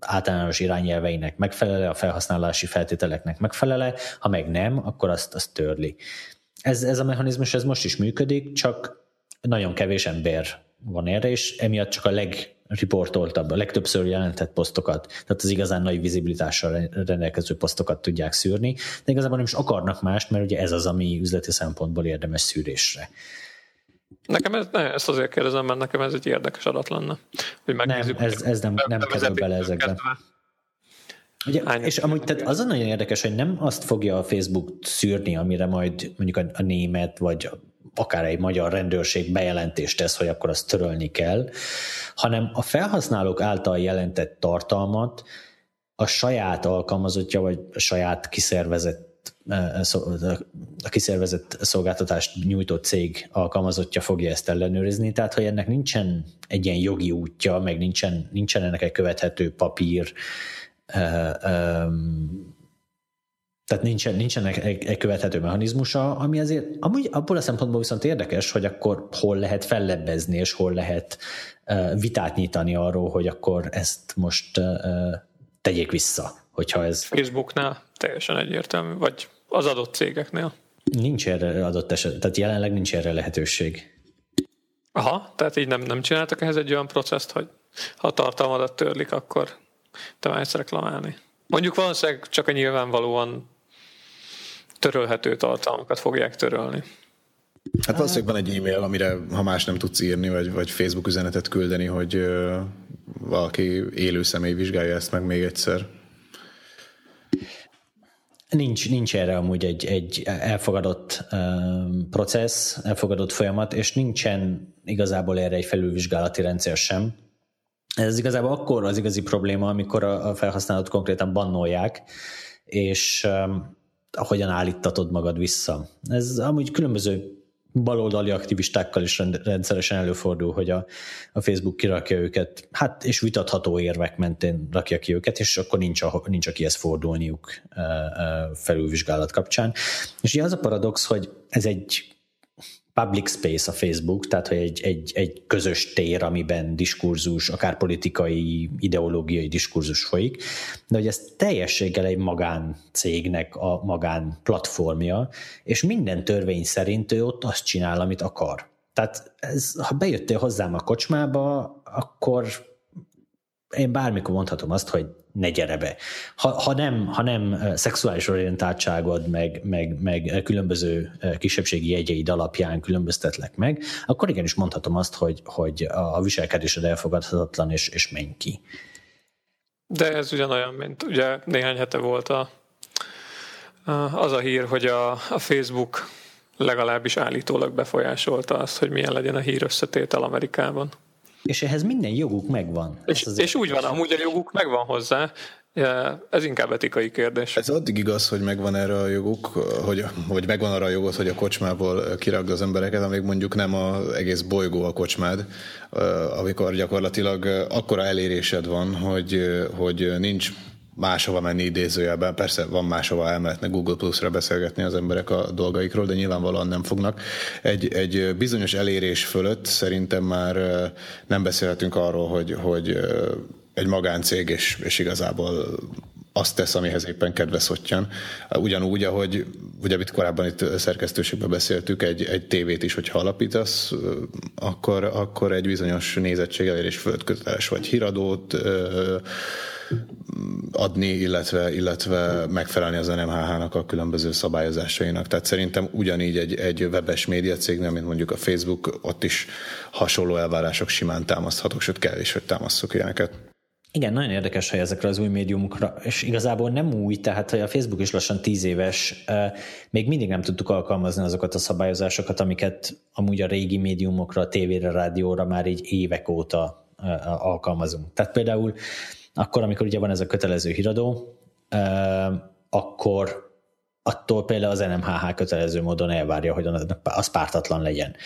általános irányelveinek megfelele, a felhasználási feltételeknek megfelele, ha meg nem, akkor azt, azt törli. Ez, ez a mechanizmus ez most is működik, csak nagyon kevés ember van erre, és emiatt csak a legriportoltabb, a legtöbbször jelentett posztokat, tehát az igazán nagy vizibilitással rendelkező posztokat tudják szűrni, de igazából nem is akarnak mást, mert ugye ez az, ami üzleti szempontból érdemes szűrésre. Nekem ez, ne, ezt azért kérdezem, mert nekem ez egy érdekes adat lenne. Hogy nem, ez, ez nem, nem kerül bele ezekbe. Ugye, és amúgy tehát az a nagyon érdekes, hogy nem azt fogja a Facebook szűrni, amire majd mondjuk a, a német, vagy akár egy magyar rendőrség bejelentést tesz, hogy akkor azt törölni kell, hanem a felhasználók által jelentett tartalmat a saját alkalmazottja, vagy a saját kiszervezett a kiszervezett szolgáltatást nyújtó cég alkalmazottja fogja ezt ellenőrizni, tehát hogy ennek nincsen egy ilyen jogi útja, meg nincsen, nincsen ennek egy követhető papír, tehát nincsen, nincsen egy, egy követhető mechanizmusa, ami azért amúgy abból a szempontból viszont érdekes, hogy akkor hol lehet fellebbezni, és hol lehet vitát nyitani arról, hogy akkor ezt most tegyék vissza, hogyha ez... Facebooknál teljesen egyértelmű, vagy az adott cégeknél. Nincs erre adott eset, tehát jelenleg nincs erre lehetőség. Aha, tehát így nem, nem csináltak ehhez egy olyan processzt, hogy ha a tartalmadat törlik, akkor te már reklamálni. Mondjuk valószínűleg csak a nyilvánvalóan törölhető tartalmakat fogják törölni. Hát valószínűleg van egy e-mail, amire ha más nem tudsz írni, vagy, vagy Facebook üzenetet küldeni, hogy uh, valaki élő személy vizsgálja ezt meg még egyszer. Nincs, nincs erre amúgy egy, egy elfogadott um, processz, elfogadott folyamat, és nincsen igazából erre egy felülvizsgálati rendszer sem. Ez igazából akkor az igazi probléma, amikor a, a felhasználót konkrétan bannolják, és um, hogyan állítatod magad vissza. Ez amúgy különböző baloldali aktivistákkal is rendszeresen előfordul, hogy a, a Facebook kirakja őket, hát és vitatható érvek mentén rakja ki őket, és akkor nincs, a, nincs akihez fordulniuk felülvizsgálat kapcsán. És ugye az a paradox, hogy ez egy public space a Facebook, tehát hogy egy, egy, egy közös tér, amiben diskurzus, akár politikai, ideológiai diskurzus folyik, de hogy ez teljességgel egy magán cégnek a magán platformja, és minden törvény szerint ő ott azt csinál, amit akar. Tehát ez, ha bejöttél hozzám a kocsmába, akkor én bármikor mondhatom azt, hogy ne gyere be. Ha, ha, nem, ha nem szexuális orientáltságod, meg, meg, meg különböző kisebbségi jegyeid alapján különböztetlek meg, akkor igenis mondhatom azt, hogy, hogy a viselkedésed elfogadhatatlan, és, és menj ki. De ez ugyanolyan, mint ugye néhány hete volt a, az a hír, hogy a, a Facebook legalábbis állítólag befolyásolta azt, hogy milyen legyen a hír összetétel Amerikában. És ehhez minden joguk megvan. És, az és úgy van, amúgy a joguk megvan hozzá, ez inkább etikai kérdés. Ez addig igaz, hogy megvan erre a joguk, hogy, hogy megvan arra a jogot, hogy a kocsmából kiragd az embereket, amíg mondjuk nem az egész bolygó a kocsmád, amikor gyakorlatilag akkora elérésed van, hogy, hogy nincs máshova menni idézőjelben. Persze van máshova elmehetnek Google Plus-ra beszélgetni az emberek a dolgaikról, de nyilvánvalóan nem fognak. Egy, egy bizonyos elérés fölött szerintem már nem beszélhetünk arról, hogy, hogy egy magáncég, és, és igazából azt tesz, amihez éppen kedve szottyan. Ugyanúgy, ahogy ugye amit korábban itt szerkesztőségben beszéltük, egy, egy tévét is, hogyha alapítasz, akkor, akkor egy bizonyos nézettség elérés földköteles vagy híradót, adni, illetve, illetve megfelelni az NMHH-nak a különböző szabályozásainak. Tehát szerintem ugyanígy egy, egy webes médiacégnél, mint mondjuk a Facebook, ott is hasonló elvárások simán támaszthatók, sőt kell is, hogy támaszok ilyeneket. Igen, nagyon érdekes, hogy ezekre az új médiumokra, és igazából nem új, tehát hogy a Facebook is lassan tíz éves, még mindig nem tudtuk alkalmazni azokat a szabályozásokat, amiket amúgy a régi médiumokra, a tévére, rádióra már így évek óta alkalmazunk. Tehát például akkor, amikor ugye van ez a kötelező híradó, akkor attól például az NMHH kötelező módon elvárja, hogy az pártatlan legyen.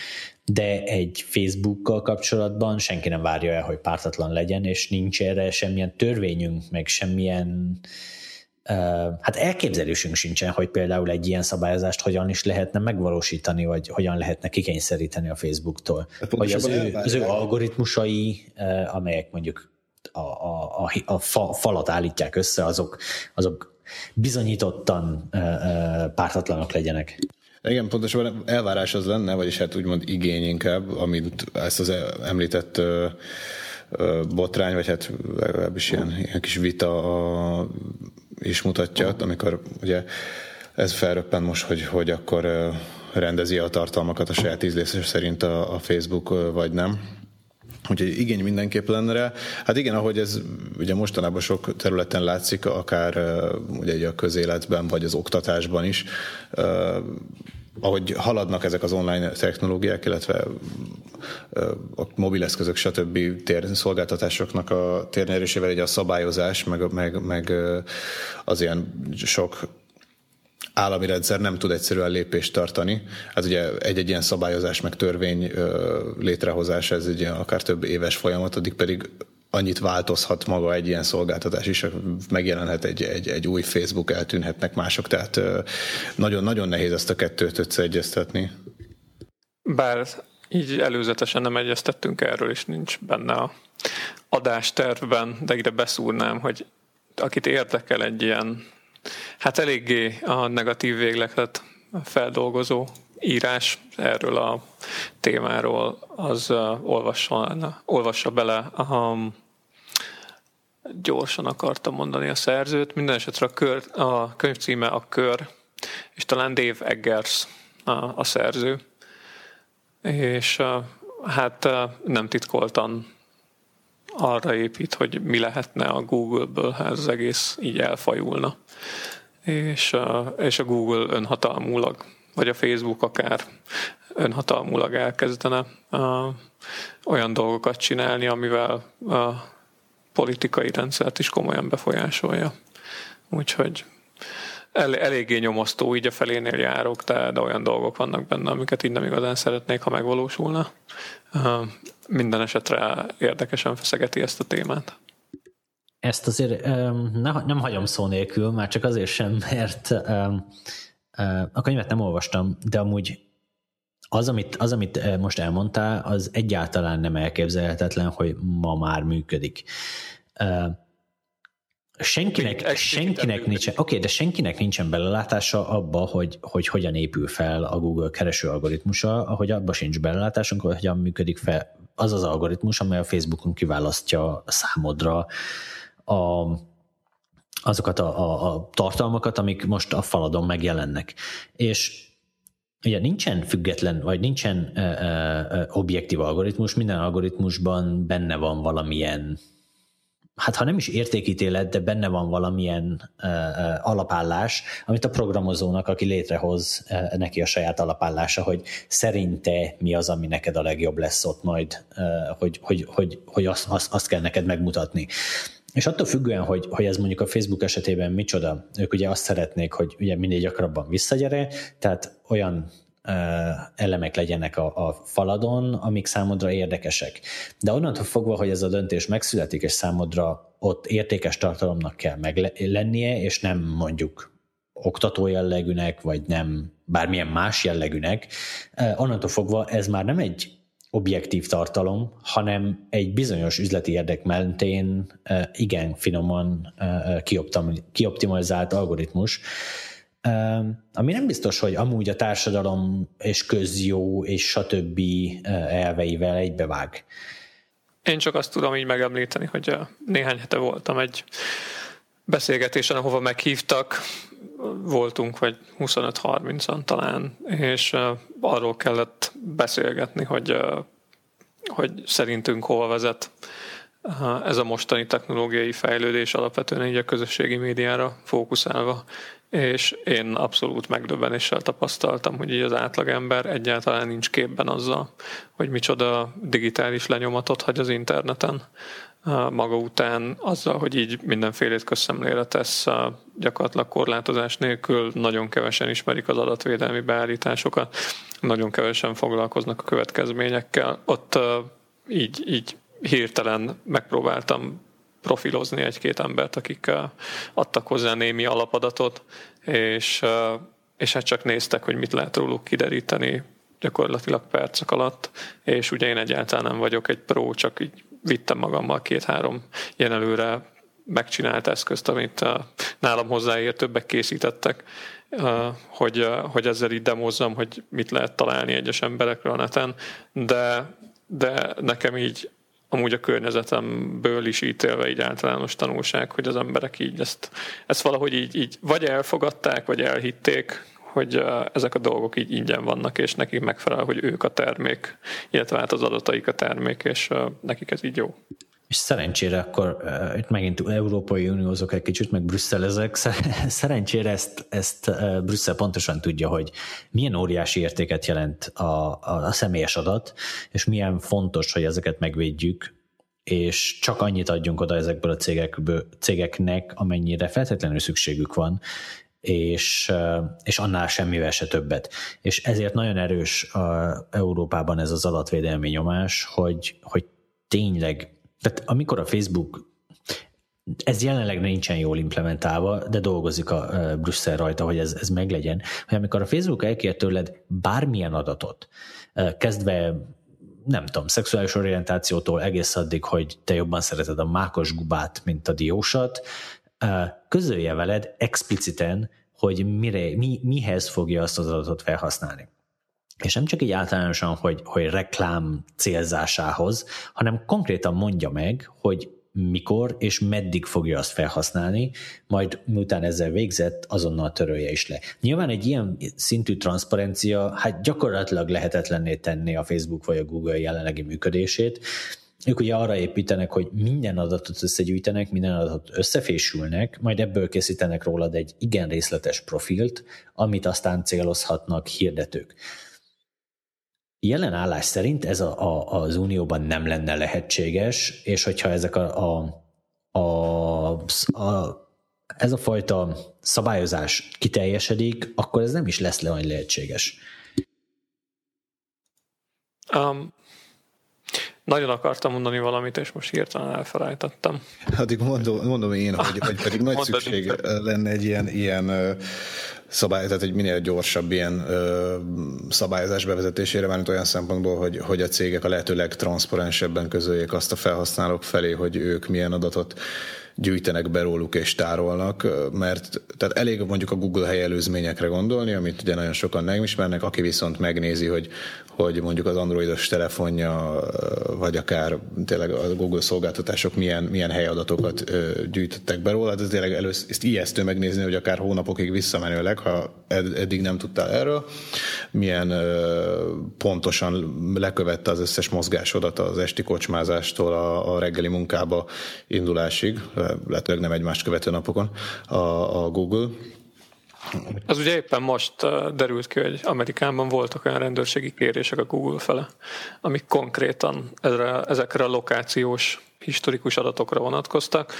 De egy Facebookkal kapcsolatban senki nem várja el, hogy pártatlan legyen, és nincs erre semmilyen törvényünk, meg semmilyen hát elképzelésünk sincsen, hogy például egy ilyen szabályozást hogyan is lehetne megvalósítani, vagy hogyan lehetne kikényszeríteni a Facebooktól. Hát hogy az ő, az ő algoritmusai, amelyek mondjuk a, a, a, a fa, falat állítják össze, azok, azok bizonyítottan pártatlanok legyenek. Igen, pontosan elvárás az lenne, vagyis hát úgymond igény inkább, amit ezt az említett botrány, vagy hát legalábbis ilyen, ilyen kis vita is mutatja, amikor ugye ez felröppen most, hogy, hogy akkor rendezi a tartalmakat a saját ízlése szerint a, a Facebook, vagy nem. Úgyhogy igény mindenképp lenne rá. Hát igen, ahogy ez ugye mostanában sok területen látszik, akár ugye a közéletben, vagy az oktatásban is, ahogy haladnak ezek az online technológiák, illetve a mobileszközök, stb. szolgáltatásoknak a térnyerésével egy a szabályozás, meg, meg, meg az ilyen sok állami rendszer nem tud egyszerűen lépést tartani. Hát ugye egy-egy ilyen szabályozás, meg törvény létrehozása, ez egy akár több éves folyamat, addig pedig annyit változhat maga egy ilyen szolgáltatás is, megjelenhet egy, egy, egy új Facebook, eltűnhetnek mások, tehát nagyon-nagyon nehéz ezt a kettőt összeegyeztetni. Bár így előzetesen nem egyeztettünk erről, és nincs benne a adástervben, de ide beszúrnám, hogy akit érdekel egy ilyen, hát eléggé a negatív végletet feldolgozó írás erről a témáról, az olvassa, olvassa bele a gyorsan akartam mondani a szerzőt. Minden esetre a, kör, a könyv címe a Kör, és talán Dave Eggers a, a szerző. És hát nem titkoltan arra épít, hogy mi lehetne a Google-ből, ha ez az egész így elfajulna. És, és a Google önhatalmulag, vagy a Facebook akár önhatalmulag elkezdene olyan dolgokat csinálni, amivel politikai rendszert is komolyan befolyásolja. Úgyhogy el, eléggé nyomasztó, így a felénél járok, de, de olyan dolgok vannak benne, amiket így nem igazán szeretnék, ha megvalósulna. Minden esetre érdekesen feszegeti ezt a témát. Ezt azért ne, nem hagyom szó nélkül, már csak azért sem, mert a könyvet nem olvastam, de amúgy az amit, az, amit most elmondtál, az egyáltalán nem elképzelhetetlen, hogy ma már működik. Senkinek, senkinek nincsen, oké, okay, de senkinek nincsen belelátása abba, hogy, hogy hogyan épül fel a Google kereső algoritmusa, ahogy abba sincs belelátásunk, hogy hogyan működik fel az az algoritmus, amely a Facebookon kiválasztja számodra a, azokat a, a, a tartalmakat, amik most a faladon megjelennek. És ugye nincsen független, vagy nincsen ö, ö, objektív algoritmus, minden algoritmusban benne van valamilyen hát ha nem is értékítélet, de benne van valamilyen uh, uh, alapállás, amit a programozónak, aki létrehoz uh, neki a saját alapállása, hogy szerinte mi az, ami neked a legjobb lesz ott majd, uh, hogy, hogy, hogy, hogy azt, azt, azt kell neked megmutatni. És attól függően, hogy, hogy ez mondjuk a Facebook esetében micsoda, ők ugye azt szeretnék, hogy ugye minél gyakrabban visszagyere, tehát olyan elemek legyenek a, a faladon, amik számodra érdekesek. De onnantól fogva, hogy ez a döntés megszületik, és számodra ott értékes tartalomnak kell meg lennie, és nem mondjuk oktató jellegűnek, vagy nem bármilyen más jellegűnek, onnantól fogva ez már nem egy objektív tartalom, hanem egy bizonyos üzleti érdek mentén igen finoman kioptimalizált algoritmus, ami nem biztos, hogy amúgy a társadalom és közjó és stb. elveivel egybevág. Én csak azt tudom így megemlíteni, hogy néhány hete voltam egy beszélgetésen, ahova meghívtak, voltunk, vagy 25-30-an talán, és arról kellett beszélgetni, hogy, hogy szerintünk hova vezet ez a mostani technológiai fejlődés alapvetően így a közösségi médiára fókuszálva, és én abszolút megdöbbenéssel tapasztaltam, hogy így az átlagember egyáltalán nincs képben azzal, hogy micsoda digitális lenyomatot hagy az interneten maga után, azzal, hogy így mindenfélét közszemlére tesz gyakorlatilag korlátozás nélkül, nagyon kevesen ismerik az adatvédelmi beállításokat, nagyon kevesen foglalkoznak a következményekkel. Ott így, így hirtelen megpróbáltam profilozni egy-két embert, akik adtak hozzá némi alapadatot, és, és hát csak néztek, hogy mit lehet róluk kideríteni gyakorlatilag percek alatt, és ugye én egyáltalán nem vagyok egy pro, csak így vittem magammal két-három ilyen előre megcsinált eszközt, amit nálam hozzáért többek készítettek, hogy, hogy ezzel így demozzam, hogy mit lehet találni egyes emberekről a neten, de, de nekem így amúgy a környezetemből is ítélve így általános tanulság, hogy az emberek így ezt, ezt valahogy így, így vagy elfogadták, vagy elhitték, hogy ezek a dolgok így ingyen vannak, és nekik megfelel, hogy ők a termék, illetve hát az adataik a termék, és nekik ez így jó. És szerencsére akkor itt megint Európai Uniózok egy kicsit, meg Brüsszelezek, [laughs] szerencsére ezt, ezt Brüsszel pontosan tudja, hogy milyen óriási értéket jelent a, a, a személyes adat, és milyen fontos, hogy ezeket megvédjük, és csak annyit adjunk oda ezekből a cégekből, cégeknek, amennyire feltétlenül szükségük van, és, és annál semmivel se többet. És ezért nagyon erős a Európában ez az adatvédelmi nyomás, hogy, hogy tényleg, tehát amikor a Facebook ez jelenleg nincsen jól implementálva, de dolgozik a Brüsszel rajta, hogy ez, ez meglegyen, hogy amikor a Facebook elkér tőled bármilyen adatot, kezdve nem tudom, szexuális orientációtól egész addig, hogy te jobban szereted a mákos gubát, mint a diósat, közölje veled expliciten, hogy mire, mi, mihez fogja azt az adatot felhasználni. És nem csak így általánosan, hogy, hogy reklám célzásához, hanem konkrétan mondja meg, hogy mikor és meddig fogja azt felhasználni, majd miután ezzel végzett, azonnal törölje is le. Nyilván egy ilyen szintű transzparencia hát gyakorlatilag lehetetlenné tenni a Facebook vagy a Google jelenlegi működését, ők ugye arra építenek, hogy minden adatot összegyűjtenek, minden adatot összefésülnek, majd ebből készítenek rólad egy igen részletes profilt, amit aztán célozhatnak hirdetők. Jelen állás szerint ez a, a, az Unióban nem lenne lehetséges, és hogyha ezek a, a, a, a ez a fajta szabályozás kiteljesedik, akkor ez nem is lesz le lehetséges. Um, nagyon akartam mondani valamit, és most hirtelen elfelejtettem. Addig mondom, mondom én, hogy, hogy pedig nagy [laughs] szükség lenne egy ilyen, ilyen szabály, tehát egy minél gyorsabb ilyen ö, szabályozás bevezetésére, mert olyan szempontból, hogy, hogy a cégek a lehető legtranszparensebben közöljék azt a felhasználók felé, hogy ők milyen adatot gyűjtenek be róluk és tárolnak, mert tehát elég mondjuk a Google helyelőzményekre gondolni, amit ugye nagyon sokan nem ismernek, aki viszont megnézi, hogy, hogy mondjuk az androidos telefonja, vagy akár tényleg a Google szolgáltatások milyen, milyen helyadatokat gyűjtöttek be róla, de tényleg először ezt ijesztő megnézni, hogy akár hónapokig visszamenőleg, ha eddig nem tudtál erről, milyen pontosan lekövette az összes mozgásodat az esti kocsmázástól a, a reggeli munkába indulásig, lehetőleg nem egymást követő napokon a, a Google. Az ugye éppen most derült ki, hogy Amerikában voltak olyan rendőrségi kérések a Google fele, amik konkrétan ezre, ezekre a lokációs historikus adatokra vonatkoztak,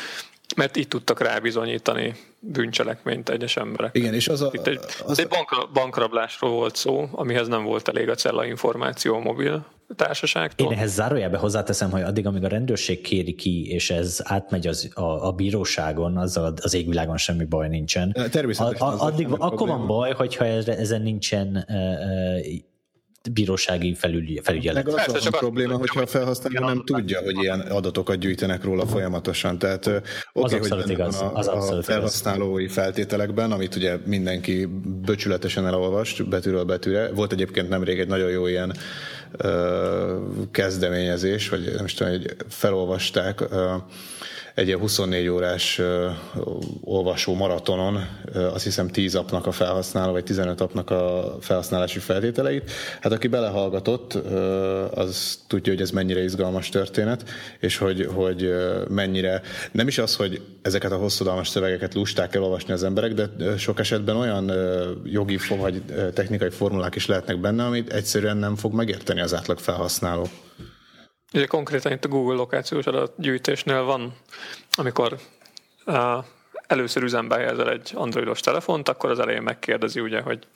mert itt tudtak rábizonyítani bűncselekményt egyes emberek. Igen, és az a... Itt egy, az egy bank, bankrablásról volt szó, amihez nem volt elég a cella információ mobil társaságtól. Én ehhez zárójelbe hozzáteszem, hogy addig, amíg a rendőrség kéri ki, és ez átmegy az, a, a bíróságon, azzal az égvilágon semmi baj nincsen. Természetesen. A, a, addig, akkor van baj, hogyha ezen nincsen bírósági felügy, felügyelet. Meg az a probléma, hogyha a felhasználó nem tudja, hogy ilyen adatokat gyűjtenek róla folyamatosan. Tehát oké, okay, hogy abszolút igaz, a, az a felhasználói igaz. feltételekben, amit ugye mindenki böcsületesen elolvast betűről betűre. Volt egyébként nemrég egy nagyon jó ilyen kezdeményezés, vagy nem is tudom, hogy felolvasták egy ilyen 24 órás olvasó maratonon, azt hiszem 10 apnak a felhasználó, vagy 15 apnak a felhasználási feltételeit. Hát aki belehallgatott, az tudja, hogy ez mennyire izgalmas történet, és hogy, hogy mennyire, nem is az, hogy ezeket a hosszadalmas szövegeket lusták elolvasni az emberek, de sok esetben olyan jogi vagy technikai formulák is lehetnek benne, amit egyszerűen nem fog megérteni az átlag felhasználó. Ugye konkrétan itt a Google lokációs adatgyűjtésnél van, amikor uh, először üzembe helyezel egy androidos telefont, akkor az elején megkérdezi ugye, hogy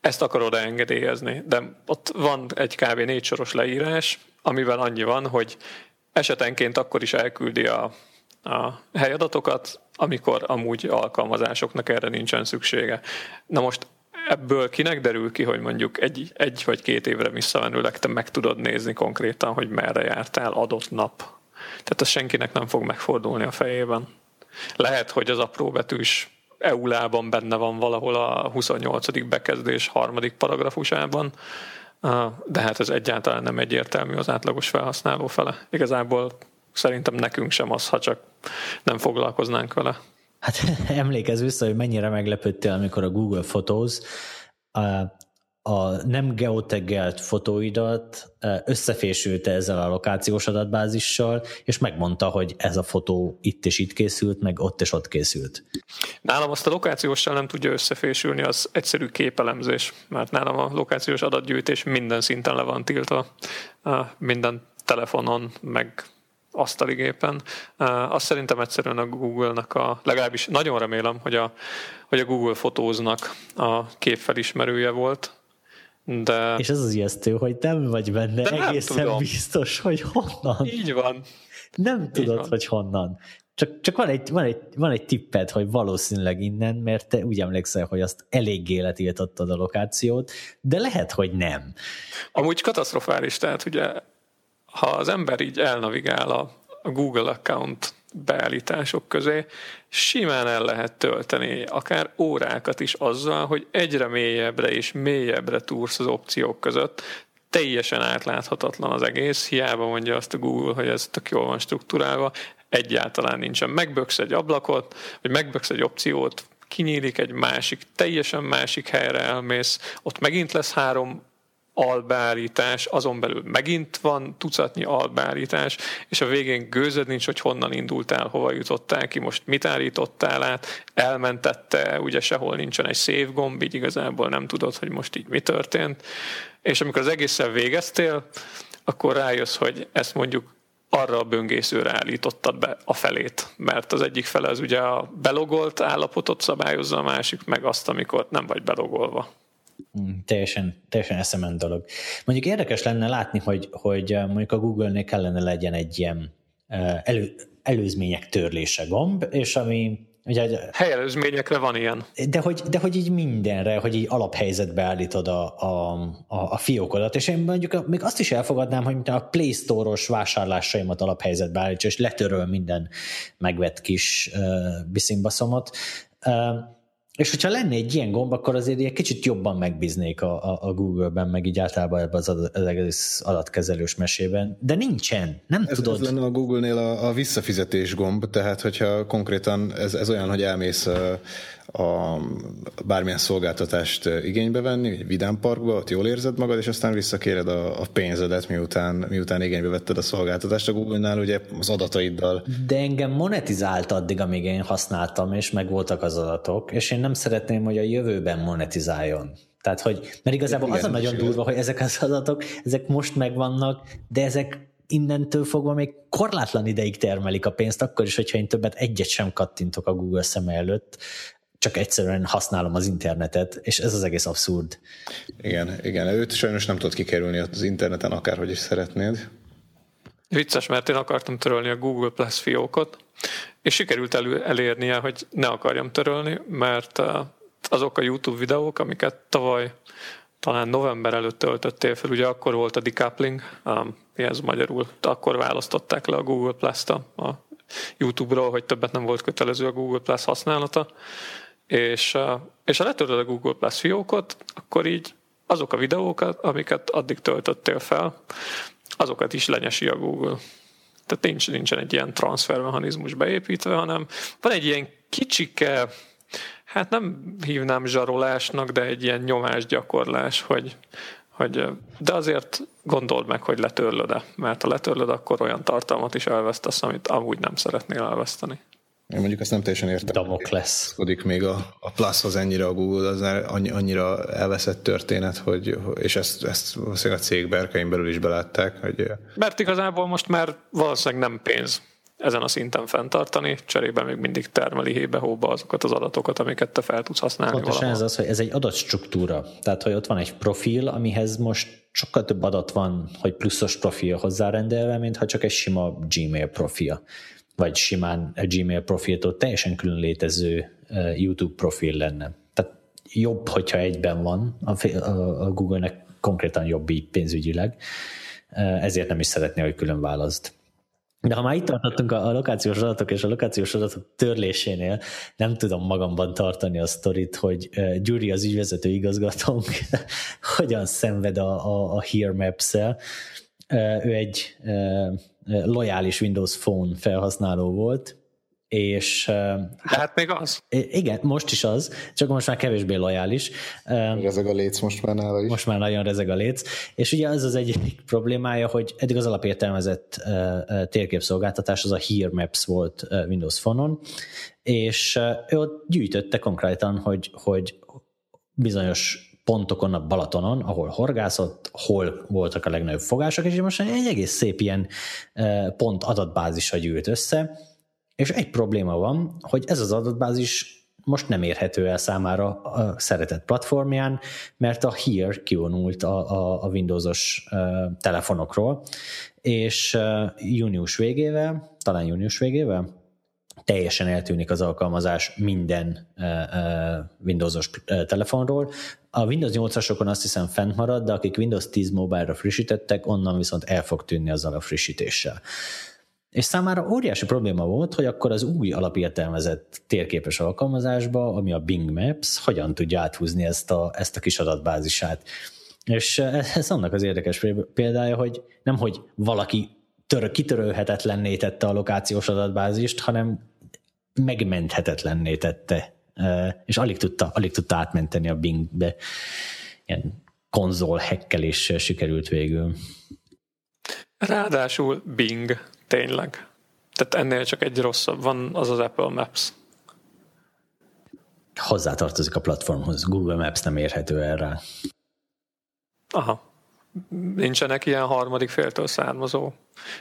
ezt akarod engedélyezni. De ott van egy kb. négy soros leírás, amivel annyi van, hogy esetenként akkor is elküldi a, a helyadatokat, amikor amúgy alkalmazásoknak erre nincsen szüksége. Na most ebből kinek derül ki, hogy mondjuk egy, egy vagy két évre visszamenőleg te meg tudod nézni konkrétan, hogy merre jártál adott nap. Tehát ez senkinek nem fog megfordulni a fejében. Lehet, hogy az apróbetűs EU-lában benne van valahol a 28. bekezdés harmadik paragrafusában, de hát ez egyáltalán nem egyértelmű az átlagos felhasználó fele. Igazából szerintem nekünk sem az, ha csak nem foglalkoznánk vele. Hát [laughs] emlékezz vissza, hogy mennyire meglepődtél, amikor a Google Photos a nem geotaggelt fotóidat összefésülte ezzel a lokációs adatbázissal, és megmondta, hogy ez a fotó itt és itt készült, meg ott és ott készült. Nálam azt a lokációssal nem tudja összefésülni, az egyszerű képelemzés, mert nálam a lokációs adatgyűjtés minden szinten le van tiltva, minden telefonon, meg asztaligépen. Azt szerintem egyszerűen a Google-nak a, legalábbis nagyon remélem, hogy a, hogy a Google fotóznak a képfelismerője volt, de... És ez az ijesztő, hogy nem vagy benne De egészen tudom. biztos, hogy honnan. Így van. Nem tudod, van. hogy honnan. Csak, csak van, egy, van, egy, van egy tipped, hogy valószínűleg innen, mert te úgy emlékszel, hogy azt eléggé letiltottad a lokációt, de lehet, hogy nem. Amúgy katasztrofális, tehát ugye ha az ember így elnavigál a, Google account beállítások közé simán el lehet tölteni akár órákat is azzal, hogy egyre mélyebbre és mélyebbre túrsz az opciók között, teljesen átláthatatlan az egész, hiába mondja azt a Google, hogy ez tök jól van struktúrálva, egyáltalán nincsen. Megböksz egy ablakot, vagy megböksz egy opciót, kinyílik egy másik, teljesen másik helyre elmész, ott megint lesz három albeállítás, azon belül megint van tucatnyi albeállítás, és a végén gőzöd nincs, hogy honnan indultál, hova jutottál ki, most mit állítottál át, elmentette, ugye sehol nincsen egy save gomb, így igazából nem tudod, hogy most így mi történt. És amikor az egészen végeztél, akkor rájössz, hogy ezt mondjuk arra a böngészőre állítottad be a felét, mert az egyik fele az ugye a belogolt állapotot szabályozza, a másik meg azt, amikor nem vagy belogolva. Mm, teljesen, teljesen eszement dolog. Mondjuk érdekes lenne látni, hogy, hogy eh, mondjuk a Google-nél kellene legyen egy ilyen eh, elő, előzmények törlése gomb, és ami Ugye, Helyelőzményekre van ilyen. De hogy, de hogy így mindenre, hogy így alaphelyzetbe állítod a, a, a, a fiókodat, és én mondjuk még azt is elfogadnám, hogy a Play Store-os vásárlásaimat alaphelyzetbe állítsa, és letöröl minden megvett kis uh, biszimbaszomot. Uh, és hogyha lenne egy ilyen gomb, akkor azért egy kicsit jobban megbíznék a, a, a Google-ben, meg így általában ebben az, az egész adatkezelős mesében, de nincsen, nem ez, tudod. Ez lenne a Google-nél a, a visszafizetés gomb, tehát hogyha konkrétan ez, ez olyan, hogy elmész a bármilyen szolgáltatást igénybe venni, egy vidámparkba, ott jól érzed magad, és aztán visszakéred a, a pénzedet, miután, miután igénybe vetted a szolgáltatást a Google-nál, ugye az adataiddal. De engem monetizált addig, amíg én használtam, és meg voltak az adatok, és én nem szeretném, hogy a jövőben monetizáljon. Tehát, hogy, mert igazából Igen, az a nagyon durva, hogy ezek az adatok, ezek most megvannak, de ezek innentől fogva még korlátlan ideig termelik a pénzt, akkor is, hogyha én többet egyet sem kattintok a Google szeme előtt, csak egyszerűen használom az internetet, és ez az egész abszurd. Igen, igen, őt sajnos nem tudod kikerülni az interneten, akárhogy is szeretnéd. Vicces, mert én akartam törölni a Google Plus fiókot, és sikerült elő, elérnie, hogy ne akarjam törölni, mert eh, azok a YouTube videók, amiket tavaly talán november előtt töltöttél fel, ugye akkor volt a decoupling, um, ez magyarul, akkor választották le a Google Plus-t a YouTube-ról, hogy többet nem volt kötelező a Google Plus használata, és, és ha letöröd a Google Plus fiókot, akkor így azok a videókat, amiket addig töltöttél fel, azokat is lenyesi a Google. Tehát nincs, nincsen egy ilyen transfermechanizmus beépítve, hanem van egy ilyen kicsike, hát nem hívnám zsarolásnak, de egy ilyen nyomásgyakorlás, hogy, hogy de azért gondold meg, hogy letörlöd-e, mert ha letörlöd, akkor olyan tartalmat is elvesztesz, amit amúgy nem szeretnél elveszteni. Én mondjuk ezt nem teljesen értem. Damokles. még a, a pluszhoz ennyire a Google, az annyira elveszett történet, hogy, és ezt, ezt valószínűleg a cég berkein belül is belátták. Hogy... Mert igazából most már valószínűleg nem pénz ezen a szinten fenntartani, cserébe még mindig termeli hébe-hóba azokat az adatokat, amiket te fel tudsz használni Pontosan ez az, hogy ez egy adatstruktúra. Tehát, hogy ott van egy profil, amihez most sokkal több adat van, hogy pluszos profil hozzárendelve, mint ha csak egy sima Gmail profil vagy simán a Gmail profiltól teljesen külön létező YouTube profil lenne. Tehát jobb, hogyha egyben van, a Google-nek konkrétan jobb így pénzügyileg, ezért nem is szeretné, hogy külön választ. De ha már itt tartottunk a, lokációs adatok és a lokációs adatok törlésénél, nem tudom magamban tartani a sztorit, hogy Gyuri, az ügyvezető igazgatónk [laughs] hogyan szenved a, a, a Here Maps-el. Ő egy lojális Windows Phone felhasználó volt, és... De hát még az. Igen, most is az, csak most már kevésbé lojális. Rezeg a léc most már nála is. Most már nagyon rezeg a léc. És ugye az az egyik problémája, hogy eddig az alapértelmezett térképszolgáltatás az a Here Maps volt Windows Phone-on, és ő ott gyűjtötte konkrétan, hogy, hogy bizonyos pontokon a Balatonon, ahol horgászott, hol voltak a legnagyobb fogások, és most egy egész szép ilyen pont adatbázisa gyűlt össze, és egy probléma van, hogy ez az adatbázis most nem érhető el számára a szeretett platformján, mert a Here kivonult a, a, a Windowsos telefonokról, és június végével, talán június végével, teljesen eltűnik az alkalmazás minden Windowsos telefonról. A Windows 8-asokon azt hiszem fent marad, de akik Windows 10 mobile-ra frissítettek, onnan viszont el fog tűnni azzal a frissítéssel. És számára óriási probléma volt, hogy akkor az új alapértelmezett térképes alkalmazásba, ami a Bing Maps, hogyan tudja áthúzni ezt a, ezt a kis adatbázisát. És ez annak az érdekes példája, hogy nem, hogy valaki tör, kitörölhetetlenné tette a lokációs adatbázist, hanem megmenthetetlenné tette, és alig tudta, alig tudta átmenteni a Bingbe. Ilyen konzol hekkelés sikerült végül. Ráadásul Bing Tényleg. Tehát ennél csak egy rosszabb van, az az Apple Maps. Hozzátartozik a platformhoz. Google Maps nem érhető erre. Aha. Nincsenek ilyen harmadik féltől származó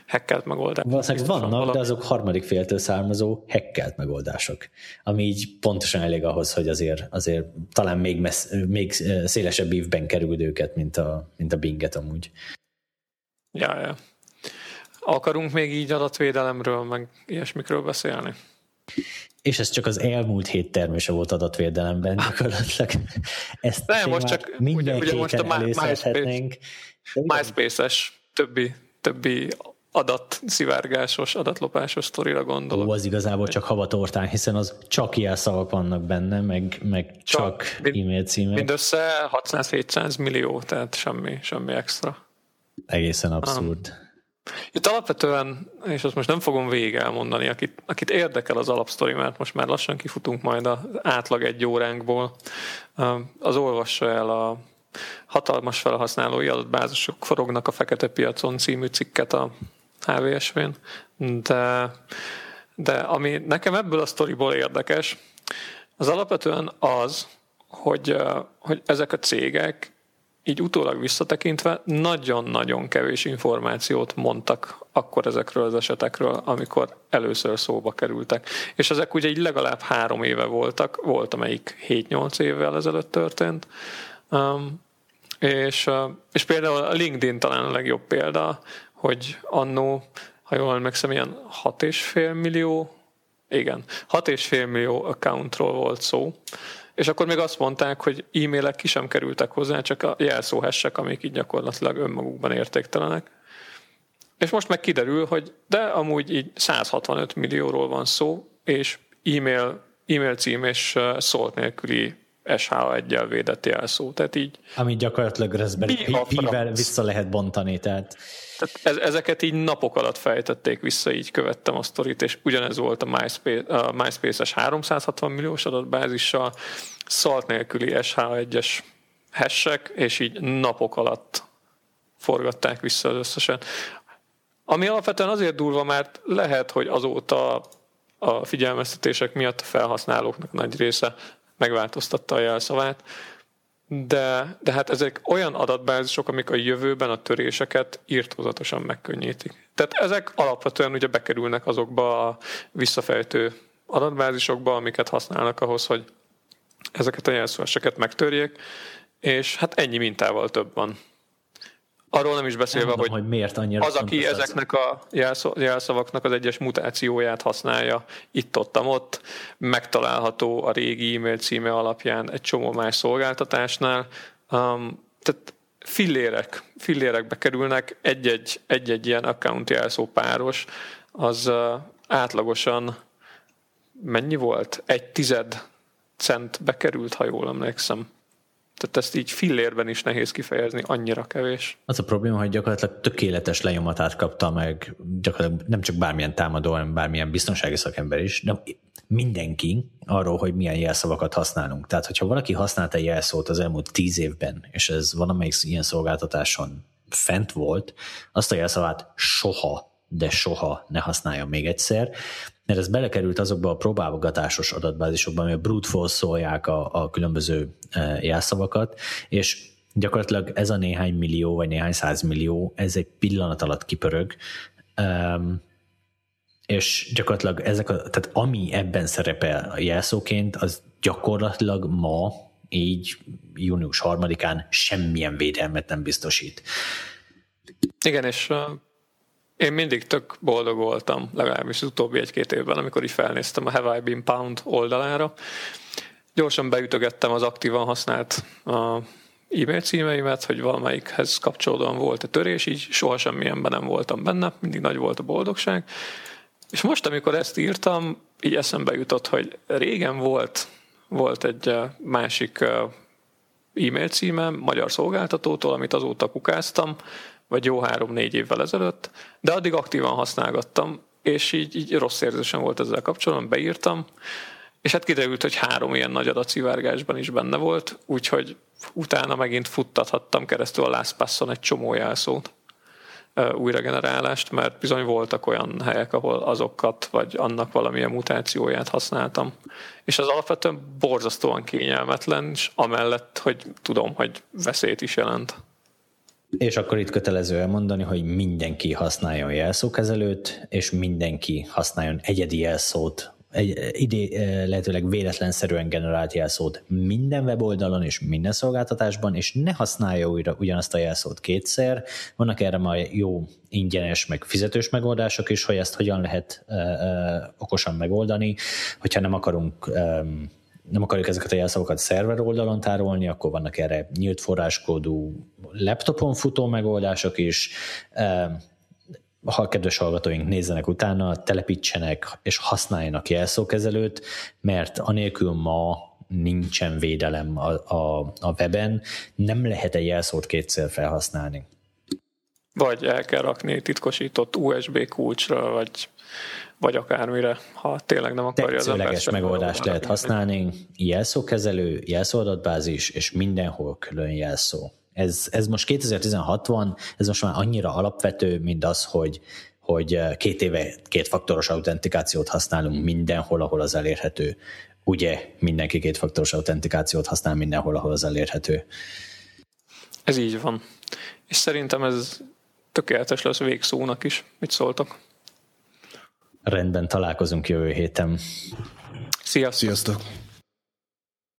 hackelt megoldások. Valószínűleg vannak, valami. de azok harmadik féltől származó hackelt megoldások, ami így pontosan elég ahhoz, hogy azért, azért talán még, messz, még szélesebb ívben kerül őket, mint a, mint a Binget amúgy. Ja, ja. Akarunk még így adatvédelemről, meg ilyesmikről beszélni? És ez csak az elmúlt hét termése volt adatvédelemben gyakorlatilag. Ezt Nem, most csak ugye, ugye most a MySpace, MySpace-es többi, többi adatszivárgásos, adatlopásos sztorira gondolok. Ó, az igazából csak havatortán, hiszen az csak ilyen szavak vannak benne, meg, meg csak, csak e-mail címek. Mindössze 600-700 millió, tehát semmi, semmi extra. Egészen abszurd. Ah. Itt alapvetően, és azt most nem fogom végig elmondani, akit, akit érdekel az alapsztori, mert most már lassan kifutunk majd az átlag egy óránkból, az olvassa el a hatalmas felhasználói adatbázisok forognak a fekete piacon című cikket a HVSV-n, de, de ami nekem ebből a sztoriból érdekes, az alapvetően az, hogy, hogy ezek a cégek így utólag visszatekintve nagyon-nagyon kevés információt mondtak akkor ezekről az esetekről, amikor először szóba kerültek. És ezek ugye így legalább három éve voltak, volt amelyik 7-8 évvel ezelőtt történt. Um, és, uh, és például a LinkedIn talán a legjobb példa, hogy annó, ha jól emlékszem, ilyen 6,5 millió, igen, 6,5 millió accountról volt szó, és akkor még azt mondták, hogy e-mailek ki sem kerültek hozzá, csak a jelszóhessek, amik így gyakorlatilag önmagukban értéktelenek. És most meg kiderül, hogy de amúgy így 165 millióról van szó, és e-mail, e-mail cím és szólt nélküli SH1-jel védett jelszó. Tehát így... Amit gyakorlatilag pi-vel vissza lehet bontani, tehát... ezeket így napok alatt fejtették vissza, így követtem a sztorit, és ugyanez volt a, MySpace, a MySpace-es 360 milliós adatbázissal, szalt nélküli SH1-es hessek, és így napok alatt forgatták vissza az összeset. Ami alapvetően azért durva, mert lehet, hogy azóta a figyelmeztetések miatt a felhasználóknak nagy része megváltoztatta a jelszavát, de, de hát ezek olyan adatbázisok, amik a jövőben a töréseket írtózatosan megkönnyítik. Tehát ezek alapvetően ugye bekerülnek azokba a visszafejtő adatbázisokba, amiket használnak ahhoz, hogy ezeket a jelszavaseket megtörjék, és hát ennyi mintával több van. Arról nem is beszélve, nem tudom, hogy, hogy miért annyira az, aki ezeknek a jelszavaknak az egyes mutációját használja itt-ott, ott, megtalálható a régi e-mail címe alapján egy csomó más szolgáltatásnál. Um, tehát fillérek, fillérekbe kerülnek, egy-egy, egy-egy ilyen account jelszó páros, az uh, átlagosan mennyi volt? Egy tized cent bekerült, ha jól emlékszem. Tehát ezt így fillérben is nehéz kifejezni, annyira kevés. Az a probléma, hogy gyakorlatilag tökéletes lenyomatát kapta meg gyakorlatilag nem csak bármilyen támadó, hanem bármilyen biztonsági szakember is, de mindenki arról, hogy milyen jelszavakat használunk. Tehát, hogyha valaki használta jelszót az elmúlt tíz évben, és ez valamelyik ilyen szolgáltatáson fent volt, azt a jelszavát soha, de soha ne használja még egyszer, mert ez belekerült azokba a próbálgatásos adatbázisokba, ami a brute force szólják a, a különböző e, jelszavakat, és gyakorlatilag ez a néhány millió, vagy néhány százmillió, ez egy pillanat alatt kipörög, um, és gyakorlatilag ezek a, tehát ami ebben szerepel a jelszóként, az gyakorlatilag ma így június harmadikán semmilyen védelmet nem biztosít. Igen, és én mindig tök boldog voltam, legalábbis az utóbbi egy-két évben, amikor is felnéztem a Have I Been Pound oldalára. Gyorsan beütögettem az aktívan használt uh, e-mail címeimet, hogy valamelyikhez kapcsolódóan volt a törés, így soha semmilyenben nem voltam benne, mindig nagy volt a boldogság. És most, amikor ezt írtam, így eszembe jutott, hogy régen volt, volt egy másik e-mail címem magyar szolgáltatótól, amit azóta kukáztam, vagy jó három-négy évvel ezelőtt, de addig aktívan használgattam, és így, így rossz érzésem volt ezzel kapcsolatban, beírtam, és hát kiderült, hogy három ilyen nagy adatszivárgásban is benne volt, úgyhogy utána megint futtathattam keresztül a LastPass-on egy csomó jelszót újragenerálást, mert bizony voltak olyan helyek, ahol azokat, vagy annak valamilyen mutációját használtam. És az alapvetően borzasztóan kényelmetlen, és amellett, hogy tudom, hogy veszélyt is jelent. És akkor itt kötelező elmondani, hogy mindenki használjon jelszókezelőt, és mindenki használjon egyedi jelszót egy idé, eh, lehetőleg véletlenszerűen generált jelszót minden weboldalon és minden szolgáltatásban, és ne használja újra ugyanazt a jelszót kétszer. Vannak erre majd jó ingyenes, meg fizetős megoldások is, hogy ezt hogyan lehet uh, uh, okosan megoldani. Hogyha nem akarunk um, nem akarjuk ezeket a jelszavakat szerver oldalon tárolni, akkor vannak erre nyílt forráskódú laptopon futó megoldások is. Ha a kedves hallgatóink nézzenek utána, telepítsenek és használjanak jelszókezelőt, mert anélkül ma nincsen védelem a, a, a weben, nem lehet egy jelszót kétszer felhasználni. Vagy el kell rakni titkosított USB kulcsra, vagy, vagy akármire, ha tényleg nem akarja az ember. megoldást lehet használni, jelszókezelő, jelszóadatbázis, és mindenhol külön jelszó. Ez, ez most 2016 van, ez most már annyira alapvető, mint az, hogy, hogy eh, két éve kétfaktoros autentikációt használunk mindenhol, ahol az elérhető. Ugye mindenki kétfaktoros autentikációt használ mindenhol, ahol az elérhető. Ez így van. És szerintem ez tökéletes lesz végszónak is. Mit szóltok? Rendben, találkozunk jövő héten. Sziasztok! Sziasztok!